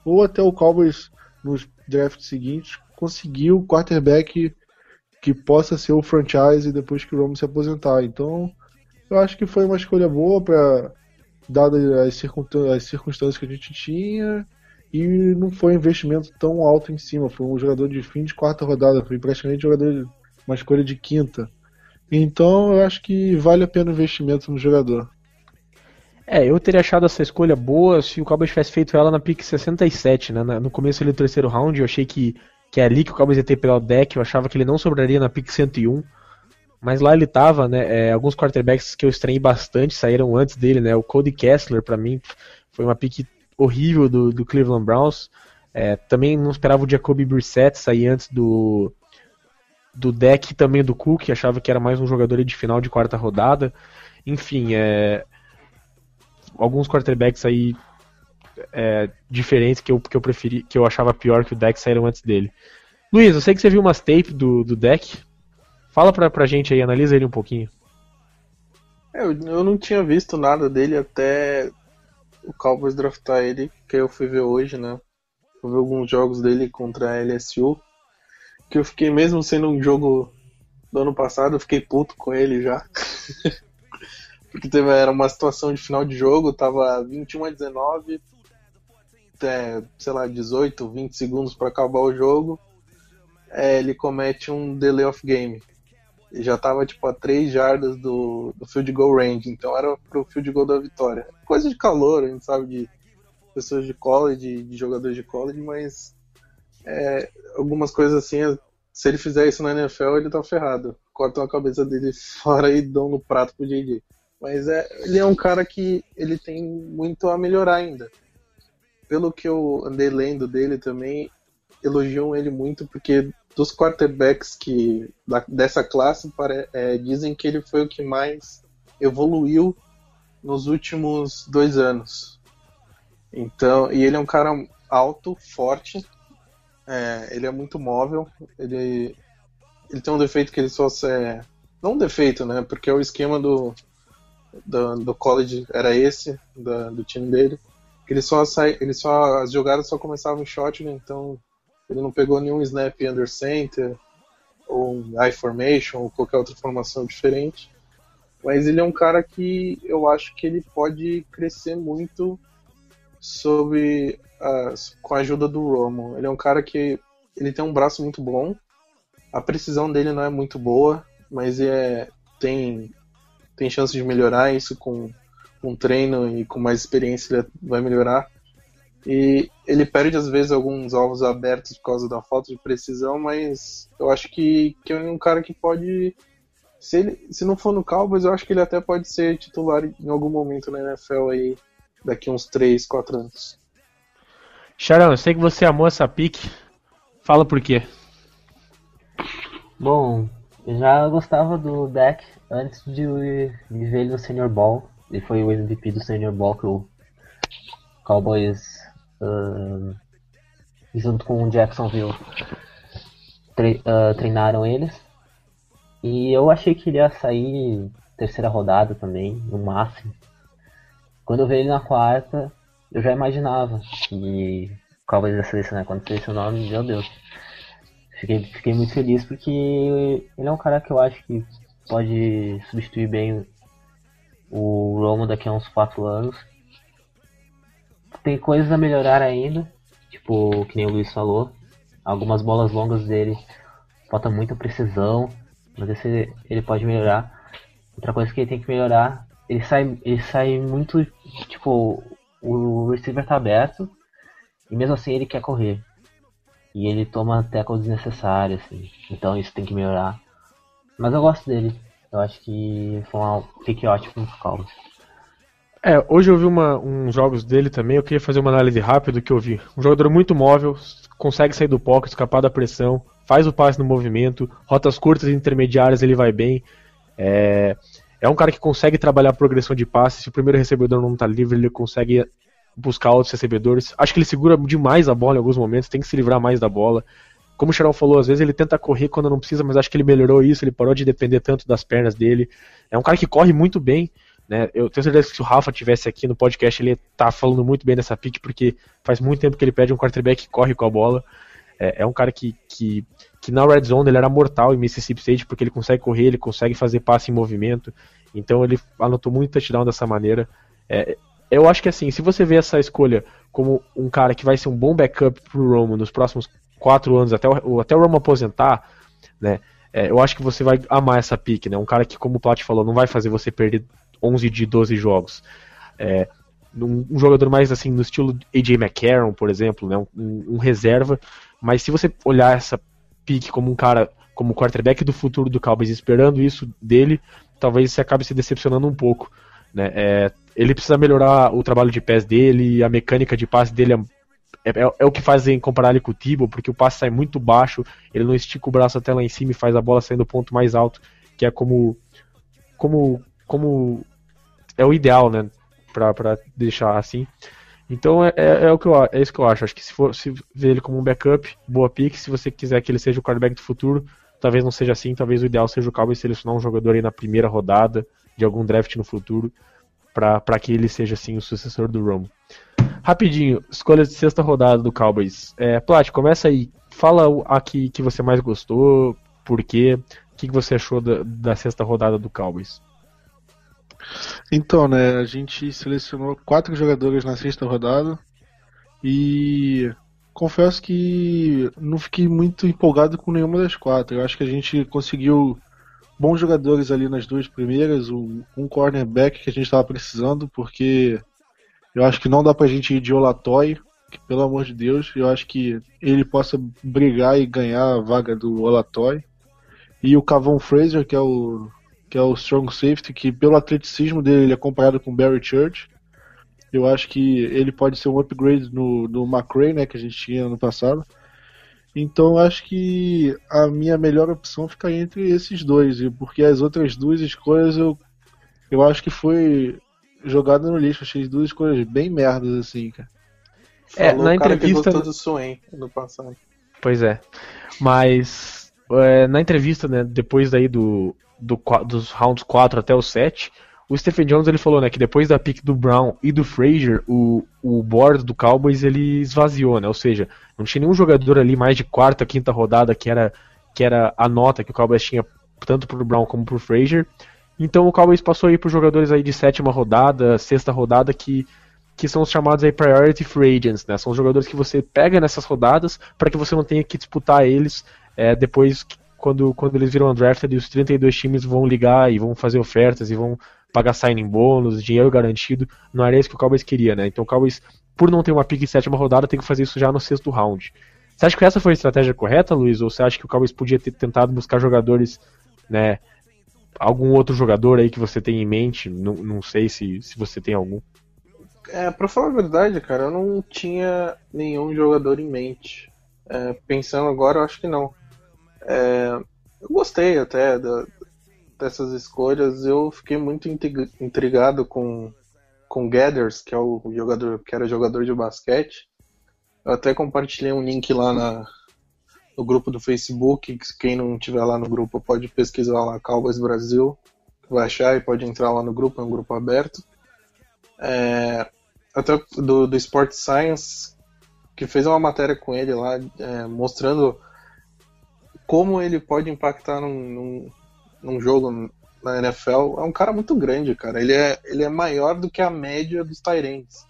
ou até o Cowboys nos drafts seguintes conseguir o quarterback que possa ser o franchise depois que o Romo se aposentar. Então, eu acho que foi uma escolha boa para dadas as, circunstâncias que a gente tinha e não foi um investimento tão alto em cima. Foi um jogador de fim de quarta rodada, foi praticamente jogador uma escolha de quinta. Então eu acho que vale a pena o investimento no jogador. É, eu teria achado essa escolha boa se o Cowboys tivesse feito ela na pick 67, né? No começo ali do terceiro round, eu achei que, que é ali que o Cowboys ia ter pelo deck, eu achava que ele não sobraria na pick 101. Mas lá ele tava, né? É, alguns quarterbacks que eu estranhei bastante saíram antes dele, né? O Cody Kessler, para mim, foi uma pick horrível do, do Cleveland Browns. É, também não esperava o Jacoby Brissett sair antes do, do deck também do Cook, achava que era mais um jogador de final de quarta rodada. Enfim, é, alguns quarterbacks aí é, diferentes que eu, que eu preferi, que eu achava pior que o deck saíram antes dele. Luiz, eu sei que você viu umas tape do, do deck. Fala pra, pra gente aí, analisa ele um pouquinho. É, eu, eu não tinha visto nada dele até o Cowboys draftar ele, que eu fui ver hoje, né? Ver alguns jogos dele contra a LSU. Que eu fiquei, mesmo sendo um jogo do ano passado, eu fiquei puto com ele já. porque teve, era uma situação de final de jogo, tava 21 a 19, até, sei lá, 18, 20 segundos para acabar o jogo, é, ele comete um delay of game. Já tava tipo a 3 jardas do, do field goal range, então era pro field goal da vitória. Coisa de calor, a gente sabe de pessoas de college, de jogadores de college, mas é, algumas coisas assim, se ele fizer isso na NFL, ele tá ferrado. Cortam a cabeça dele fora e dão no prato pro JJ. Mas é, ele é um cara que ele tem muito a melhorar ainda. Pelo que eu andei lendo dele também, elogiam ele muito porque dos quarterbacks que da, dessa classe pare, é, dizem que ele foi o que mais evoluiu nos últimos dois anos. Então, e ele é um cara alto, forte, é, ele é muito móvel, ele, ele tem um defeito que ele só é, não um defeito, né? Porque o esquema do, do, do college era esse, da, do time dele. Ele só sai, ele só as jogadas só começavam em shotgun, então ele não pegou nenhum snap under center ou I formation ou qualquer outra formação diferente. Mas ele é um cara que eu acho que ele pode crescer muito sobre com a ajuda do Romo. Ele é um cara que ele tem um braço muito bom. A precisão dele não é muito boa, mas é tem tem chance de melhorar isso com, com treino e com mais experiência ele vai melhorar. E ele perde às vezes alguns alvos abertos por causa da falta de precisão, mas eu acho que, que é um cara que pode. Se, ele, se não for no Cowboys, eu acho que ele até pode ser titular em algum momento na NFL aí, daqui uns 3, 4 anos. Charão, eu sei que você amou essa pique. Fala por quê. Bom, eu já gostava do deck antes de, de ver ele no Senior Ball. Ele foi o MVP do Senior Ball que o Cowboys, uh, junto com o Jacksonville, tre uh, treinaram eles. E eu achei que ele ia sair terceira rodada também, no máximo. Quando eu vi ele na quarta, eu já imaginava que o Cowboys ia selecionar. Quando selecionou, meu Deus. Fiquei, fiquei muito feliz porque ele é um cara que eu acho que pode substituir bem o Romo daqui a uns 4 anos. Tem coisas a melhorar ainda, tipo, que nem o Luiz falou. Algumas bolas longas dele falta muita precisão, mas esse ele pode melhorar. Outra coisa que ele tem que melhorar, ele sai, ele sai muito, tipo, o receiver tá aberto e mesmo assim ele quer correr. E ele toma tackle desnecessário, assim. Então isso tem que melhorar. Mas eu gosto dele. Eu acho que foi um pick ótimo pro Cowboys. É, hoje eu vi uma, uns jogos dele também, eu queria fazer uma análise rápida que eu vi. Um jogador muito móvel, consegue sair do pocket, escapar da pressão, faz o passe no movimento, rotas curtas e intermediárias ele vai bem. É, é um cara que consegue trabalhar a progressão de passe, se o primeiro recebedor não está livre, ele consegue buscar outros recebedores. Acho que ele segura demais a bola em alguns momentos, tem que se livrar mais da bola como o Cheryl falou, às vezes ele tenta correr quando não precisa, mas acho que ele melhorou isso, ele parou de depender tanto das pernas dele. É um cara que corre muito bem, né? Eu tenho certeza que se o Rafa tivesse aqui no podcast, ele tá falando muito bem dessa pick, porque faz muito tempo que ele pede um quarterback que corre com a bola. É, é um cara que, que, que na red zone ele era mortal em Mississippi State porque ele consegue correr, ele consegue fazer passe em movimento. Então ele anotou muito touchdown dessa maneira. É, eu acho que assim, se você vê essa escolha como um cara que vai ser um bom backup pro Romo nos próximos quatro anos, até o, até o Romo aposentar, né? É, eu acho que você vai amar essa pick, né? Um cara que, como o Plat falou, não vai fazer você perder 11 de 12 jogos. É, um, um, jogador mais assim no estilo AJ McCarron, por exemplo, né? Um, um, reserva. Mas se você olhar essa pick como um cara, como quarterback do futuro do Cowboys, esperando isso dele, talvez você acabe se decepcionando um pouco. Né? É, ele precisa melhorar o trabalho de pés dele, a mecânica de passe dele é, é, é o que fazem comparar ele com o Tibo, porque o passe sai muito baixo, ele não estica o braço até lá em cima e faz a bola sair do ponto mais alto, que é como como como é o ideal, né, para deixar assim. Então é, é, é, o que eu, é isso que eu acho. Acho que se for se ver ele como um backup, boa pick. Se você quiser que ele seja o quarterback do futuro, talvez não seja assim. Talvez o ideal seja o Cowboys selecionar um jogador aí na primeira rodada de algum draft no futuro para que ele seja assim o sucessor do Romo. Rapidinho, escolha de sexta rodada do Cowboys. É, Plat, começa aí. Fala aqui que você mais gostou, por quê, o que, que você achou da, da sexta rodada do Cowboys. Então, né, a gente selecionou quatro jogadores na sexta rodada e confesso que não fiquei muito empolgado com nenhuma das quatro. Eu acho que a gente conseguiu bons jogadores ali nas duas primeiras, um cornerback que a gente estava precisando, porque eu acho que não dá pra gente ir de Olatoy, que, pelo amor de Deus, eu acho que ele possa brigar e ganhar a vaga do Olatoy. E o Cavon Fraser, que é o que é o strong safety, que pelo atleticismo dele ele é comparado com o Barry Church. Eu acho que ele pode ser um upgrade no, no McRae, né, que a gente tinha no passado. Então acho que a minha melhor opção fica entre esses dois, porque as outras duas escolhas eu, eu acho que foi jogada no lixo. Achei as duas escolhas bem merdas, assim, cara. É, Falou na entrevista. do Swain no passado. Pois é. Mas é, na entrevista, né, depois daí do, do, dos rounds 4 até o 7, o Stephen Jones ele falou, né, que depois da pick do Brown e do Frazier, o, o board do Cowboys ele esvaziou, né? Ou seja, não tinha nenhum jogador ali mais de quarta, quinta rodada que era que era a nota que o Cowboys tinha tanto pro Brown como pro Frazier. Então o Cowboys passou aí por jogadores aí de sétima rodada, sexta rodada que que são os chamados aí priority free agents, né? São os jogadores que você pega nessas rodadas para que você não tenha que disputar eles é, depois quando, quando eles viram undrafted e os 32 times vão ligar e vão fazer ofertas e vão pagar signing bônus, dinheiro garantido, não era isso que o Cowboys queria, né? Então o Cowboys, por não ter uma pick em sétima rodada, tem que fazer isso já no sexto round. Você acha que essa foi a estratégia correta, Luiz? Ou você acha que o Cowboys podia ter tentado buscar jogadores, né? Algum outro jogador aí que você tem em mente? Não, não sei se, se você tem algum. É, pra falar a verdade, cara, eu não tinha nenhum jogador em mente. É, pensando agora, eu acho que não. É, eu gostei até da, dessas escolhas, eu fiquei muito intrigado com com Gathers, que é o jogador que era jogador de basquete. Eu até compartilhei um link lá na, no grupo do Facebook. Quem não tiver lá no grupo pode pesquisar lá Cowboys Brasil, vai achar e pode entrar lá no grupo, é um grupo aberto. É, até do, do Sport Science, que fez uma matéria com ele lá, é, mostrando como ele pode impactar num, num, num jogo na NFL, é um cara muito grande, cara. Ele é, ele é maior do que a média dos Tyrants.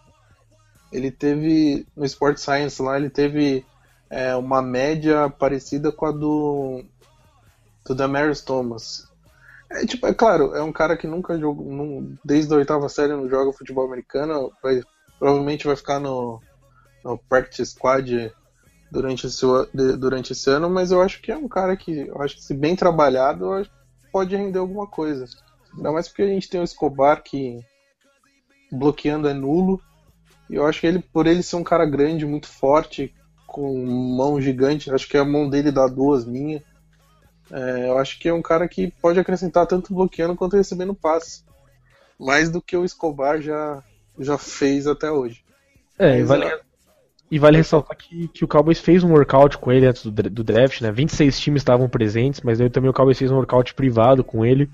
Ele teve, no Sport Science lá, ele teve é, uma média parecida com a do, do Damaris Thomas. É, tipo, é claro, é um cara que nunca jogou, desde a oitava série não joga futebol americano, vai, provavelmente vai ficar no, no practice squad durante esse, durante esse ano, mas eu acho que é um cara que, eu acho que se bem trabalhado, pode render alguma coisa. Ainda mais porque a gente tem o Escobar que bloqueando é nulo. E eu acho que ele, por ele ser um cara grande, muito forte, com mão gigante, acho que a mão dele dá duas minhas. É, eu acho que é um cara que pode acrescentar tanto bloqueando quanto recebendo passe. Mais do que o Escobar já, já fez até hoje. É, Mas, vale, e vale ressaltar que, que o Cowboys fez um workout com ele antes do, do draft, né? 26 times estavam presentes, mas aí também o Cowboys fez um workout privado com ele.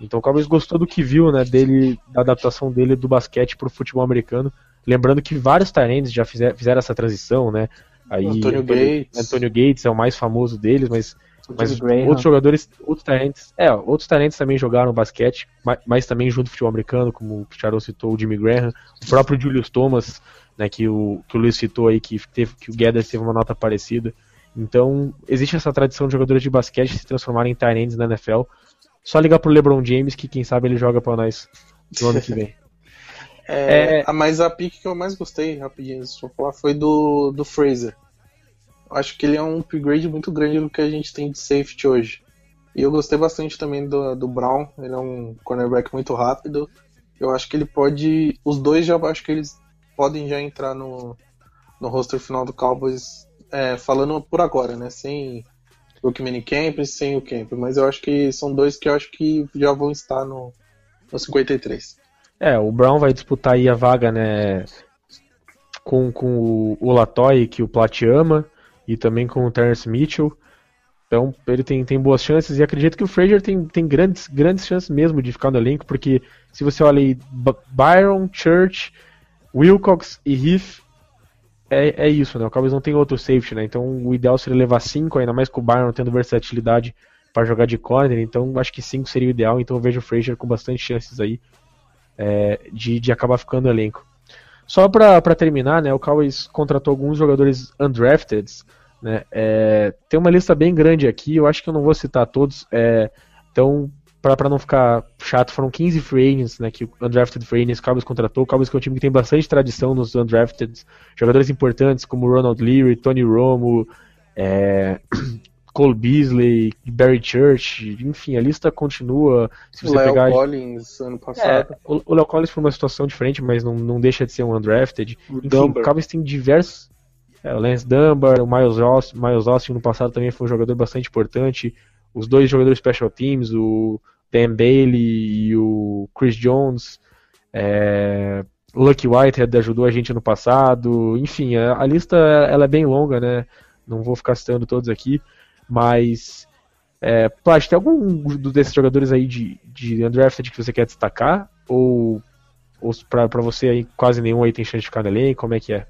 Então o Cowboys gostou do que viu, né, dele, da adaptação dele do basquete para o futebol americano. Lembrando que vários Tyrants já fizer, fizeram essa transição, né? Aí, Antônio Gates. Antônio Gates é o mais famoso deles, mas mas Graham. outros jogadores, outros talentos, é, outros talentos também jogaram basquete, mas, mas também junto ao futebol americano, como o Charles citou, o Jimmy Graham, o próprio Julius Thomas, né, que o, que o Luiz citou aí, que, teve, que o Guedes teve uma nota parecida. Então, existe essa tradição de jogadores de basquete se transformarem em talentos na NFL. Só ligar pro LeBron James, que quem sabe ele joga pra nós no ano que vem. É, É. a- Mas a pick que eu mais gostei, rapidinho, se falar, foi do, do Fraser. Eu Acho que ele é um upgrade muito grande do que a gente tem de safety hoje. E eu gostei bastante também do, do Brown, ele é um cornerback muito rápido. Eu acho que ele pode. Os dois já acho que eles podem já entrar no, no roster final do Cowboys, é, falando por agora, né? Sem o Camp e sem o Camp. Mas eu acho que são dois que eu acho que já vão estar no, no 53. É, o Brown vai disputar aí a vaga, né, com, com o, o Latoy, que o Plat ama, e também com o Terrence Mitchell. Então, ele tem, tem boas chances, e acredito que o Frazier tem, tem grandes, grandes chances mesmo de ficar no elenco, porque se você olha aí, Byron, Church, Wilcox e Heath, é, é isso, né, o Cowboys não tem outro safety, né, então o ideal seria levar 5, ainda mais com o Byron tendo versatilidade para jogar de corner, então acho que 5 seria o ideal, então eu vejo o Frazier com bastante chances aí é, de, de acabar ficando no elenco. Só para terminar, né, o Cowboys contratou alguns jogadores undrafted, né, é, tem uma lista bem grande aqui, eu acho que eu não vou citar todos, é, então para não ficar chato, foram 15 free agents, né, que o undrafted free agents o Cowboys contratou, o Cowboys que é um time que tem bastante tradição nos undrafted, jogadores importantes como Ronald Leary, Tony Romo, é, Cole Beasley, Barry Church, enfim, a lista continua. Se você Léo pegar Collins, ano é, passado. o o Léo Collins foi uma situação diferente, mas não, não deixa de ser um undrafted. O Enfim, Dunbar. o Cowboys tem diversos. É, o Lance Dunbar, o Miles Austin, Miles Austin no passado também foi um jogador bastante importante. Os dois jogadores special teams, o Dan Bailey e o Chris Jones. É, Lucky Whitehead ajudou a gente no passado. Enfim, a, a lista ela é bem longa, né? Não vou ficar citando todos aqui, mas é, Plat, tem algum desses jogadores aí de, de undrafted que você quer destacar? Ou, ou pra você aí quase nenhum aí tem chance de ficar no elenco? Como é que é?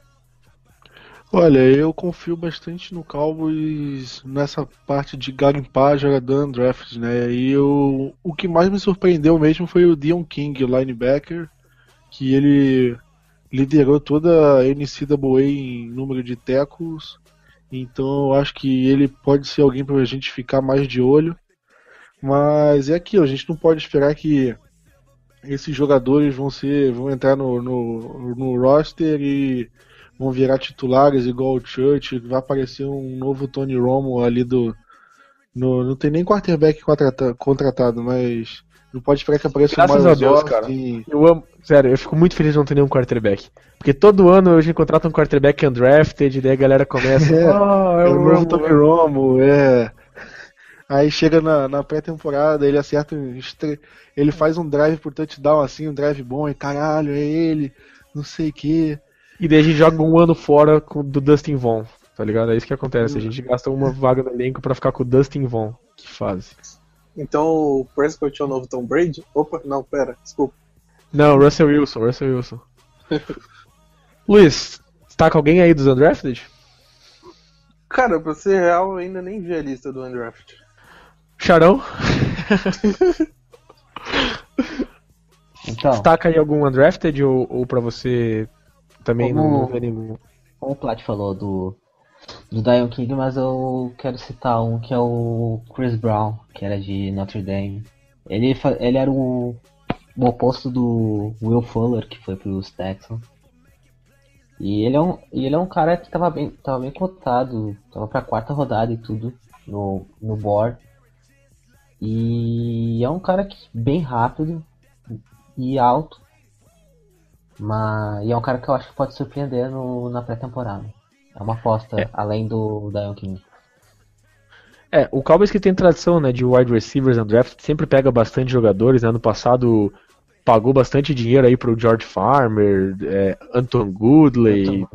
Olha, eu confio bastante no Cowboys nessa parte de garimpar jogador undrafted, né? E eu, o que mais me surpreendeu mesmo foi o Dion King, linebacker, que ele liderou toda a NCAA em número de tackles. Então eu acho que ele pode ser alguém para a gente ficar mais de olho. Mas é aquilo, a gente não pode esperar que esses jogadores vão ser, vão entrar no, no, no roster e vão virar titulares igual o Church, vai aparecer um novo Tony Romo ali do. No, não tem nem quarterback contrata- contratado, mas não pode esperar que apareça Graças a Deus, Austin. Eu amo, sério, eu fico muito feliz de não ter nenhum quarterback. Porque todo ano a gente contrata um quarterback undrafted, e daí a galera começa. É, "Ah, É o novo Tony é." Romo, é. Aí chega na, na pré-temporada, ele acerta ele faz um drive por touchdown assim, um drive bom, e caralho, é ele, não sei o que. E daí a gente joga um ano fora com, do Dustin Vaughn, tá ligado? É isso que acontece. A gente gasta uma vaga no elenco pra ficar com o Dustin Vaughn. Que fase. Então o Prescott é o novo Tom Brady? Opa, não, pera, desculpa. Não, Russell Wilson, Russell Wilson. Luiz, está com alguém aí dos undrafted? Cara, pra ser real, eu ainda nem vi a lista do Undraft. Charão, Então, destaca aí algum undrafted ou, ou pra você também não, Como- não vê nenhum? como o Plat falou do, do Dion King, mas eu quero citar um que é o Chris Brown, que era de Notre Dame. Ele, ele era o, o oposto do Will Fuller, que foi pros Texans. E ele é um, ele é um cara que tava bem, tava bem cotado, tava pra quarta rodada e tudo no, no board. E é um cara que bem rápido e alto. Mas e é um cara que eu acho que pode surpreender no, na pré-temporada. É uma aposta além do Dion King. É, o Cowboys que tem tradição, né, de wide receivers undrafted, sempre pega bastante jogadores, né, ano passado pagou bastante dinheiro aí pro George Farmer, é, Anton Goodley,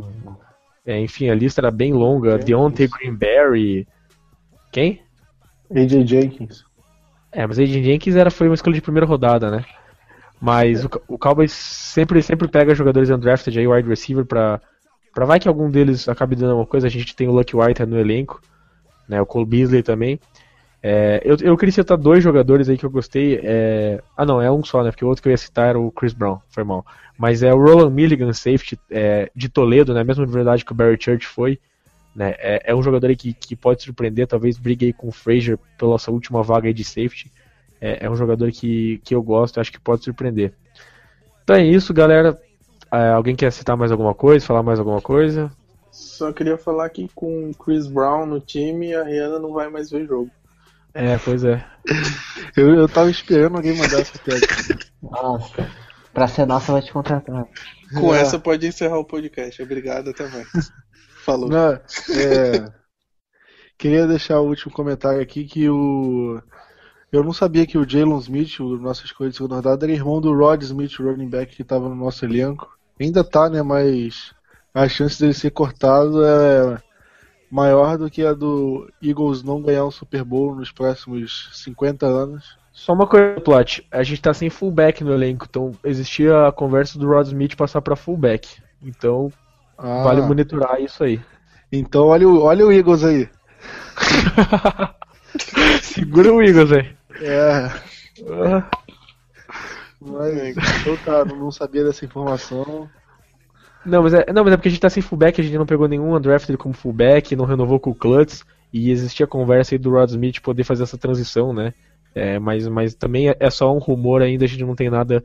é, enfim, a lista era bem longa, Deontay Greenberry, quem? AJ Jenkins. É, mas Aiden Jenkins era, foi uma escolha de primeira rodada, né? Mas o, o Cowboys sempre, sempre pega jogadores undrafted aí, wide receiver, pra, Pra vai que algum deles acabe dando uma coisa, a gente tem o Lucky White no elenco, né? O Cole Beasley também. É, eu, eu queria citar dois jogadores aí que eu gostei. É... Ah, não, é um só, né? Porque o outro que eu ia citar era o Chris Brown, foi mal. Mas é o Roland Milligan, safety é, de Toledo, né? Mesmo de verdade que o Barry Church foi. Né? É, é um jogador aí que, que pode surpreender, talvez brigue aí com o Frazier pela sua última vaga aí de safety. É, é um jogador que, que eu gosto, acho que pode surpreender. Então é isso, galera. É, alguém quer citar mais alguma coisa, falar mais alguma coisa? Só queria falar que com o Chris Brown no time, a Rihanna não vai mais ver jogo. É, pois é. Eu, eu tava esperando alguém mandar essa piada. Nossa, pra ser nossa vai te contratar. Com É. essa pode encerrar o podcast. Obrigado, até mais. Falou. Não, é, queria deixar o último comentário aqui que o. Eu não sabia que o Jalen Smith, o nosso escolha de segunda rodada, era irmão do Rod Smith, running back que estava no nosso elenco. Ainda tá, né? Mas a chance dele ser cortado é maior do que a do Eagles não ganhar um Super Bowl nos próximos 50 anos. Só uma coisa, Plot. A gente tá sem fullback no elenco, então existia a conversa do Rod Smith passar pra fullback. Então Ah, vale monitorar isso aí. Então olha o, olha o Eagles aí. Segura o Eagles aí. É. Ah, Mas, então tá, não sabia dessa informação. Não mas, é, não, mas é porque a gente tá sem fullback, a gente não pegou nenhum undrafted como fullback, não renovou com o Klutz, e existia a conversa aí do Rod Smith poder fazer essa transição, né? É, mas, mas também é- é só um rumor ainda, a gente não tem nada.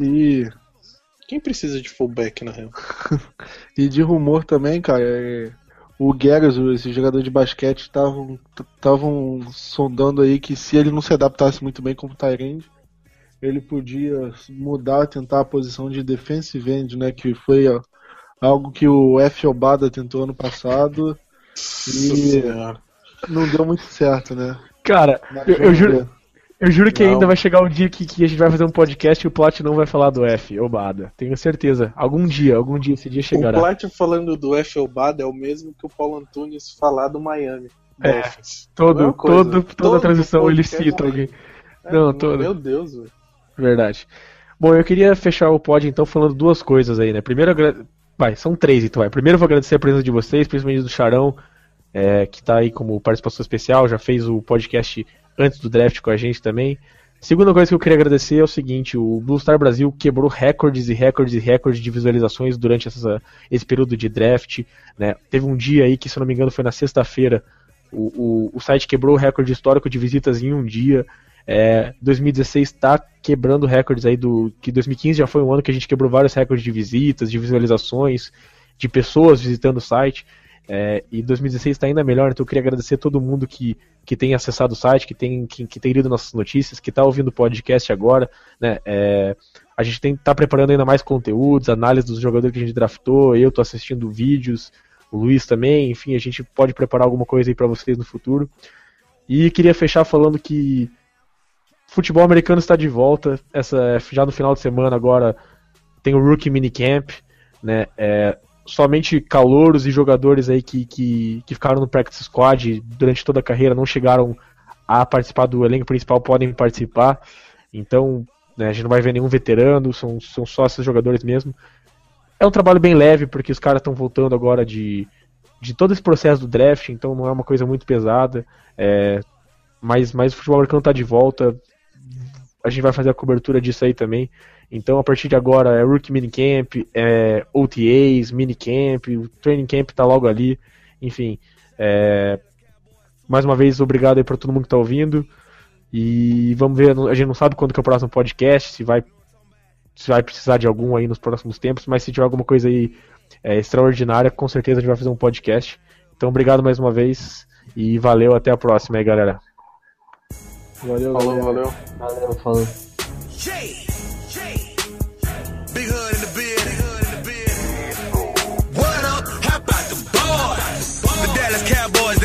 E, Quem precisa de fullback na real? e de rumor também, cara, é, o Gueras, o- esse jogador de basquete, estavam estavam sondando aí que se ele não se adaptasse muito bem como Tyrande, ele podia mudar, tentar a posição de defensive end, né? Que foi ó, algo que o F. Obada tentou ano passado e não deu muito certo, né? Cara, eu, eu juro, ver. Eu juro que Não. ainda vai chegar o dia que, que a gente vai fazer um podcast e o Plot não vai falar do F, Obada. Tenho certeza. Algum dia, algum dia esse dia O chegará. Plat falando do F. Obada é o mesmo que o Paulo Antunes falar do Miami. É, Dolphins. Todo, coisa. todo, toda Todo a transição ele podcast cita é- alguém. É, Não, todo. Meu Deus, velho. Verdade. Bom, eu queria fechar o pod então falando duas coisas aí, né? Primeiro, agra- vai, são três então. Vai. Primeiro, eu vou agradecer a presença de vocês, principalmente do Charão, é, que tá aí como participação especial, já fez o podcast antes do draft com a gente também. Segunda coisa que eu queria agradecer é o seguinte: o Blue Star Brasil quebrou recordes e recordes e recordes de visualizações durante essa, esse período de draft. Né? Teve um dia aí que, se não me engano, foi na sexta-feira. O, o, o site quebrou o recorde histórico de visitas em um dia. É, 2016 está quebrando recordes aí do. que 2015 já foi um ano que a gente quebrou vários recordes de visitas, de visualizações, de pessoas visitando o site. É, e 2016 está ainda melhor, então eu queria agradecer a todo mundo que, que tem acessado o site, que tem, que, que tem lido nossas notícias, que está ouvindo o podcast agora. Né, é, a gente está preparando ainda mais conteúdos, análise dos jogadores que a gente draftou, eu estou assistindo vídeos, o Luiz também, enfim, a gente pode preparar alguma coisa aí para vocês no futuro. E queria fechar falando que futebol americano está de volta. Essa já no final de semana agora tem o Rookie Minicamp, né? É, somente calouros e jogadores aí que, que, que ficaram no practice squad durante toda a carreira não chegaram a participar do elenco principal podem participar. Então, né, a gente não vai ver nenhum veterano, são, são só esses jogadores mesmo. É um trabalho bem leve, porque os caras estão voltando agora de, de todo esse processo do draft, então não é uma coisa muito pesada. É, mas, mas o futebol americano está de volta. A gente vai fazer a cobertura disso aí também. Então, a partir de agora, é Rookie Minicamp, é OTAs, Minicamp, o Training Camp tá logo ali. Enfim, é, mais uma vez, obrigado aí para todo mundo que tá ouvindo. E vamos ver, a gente não sabe quando que é o próximo podcast, se vai, se vai precisar de algum aí nos próximos tempos, mas se tiver alguma coisa aí é, extraordinária, com certeza a gente vai fazer um podcast. Então, obrigado mais uma vez e valeu, até a próxima aí, galera. Valeu, Falou, galera. valeu. Valeu, falou. Big hood in the beard. What up? How about the boys? The Dallas Cowboys.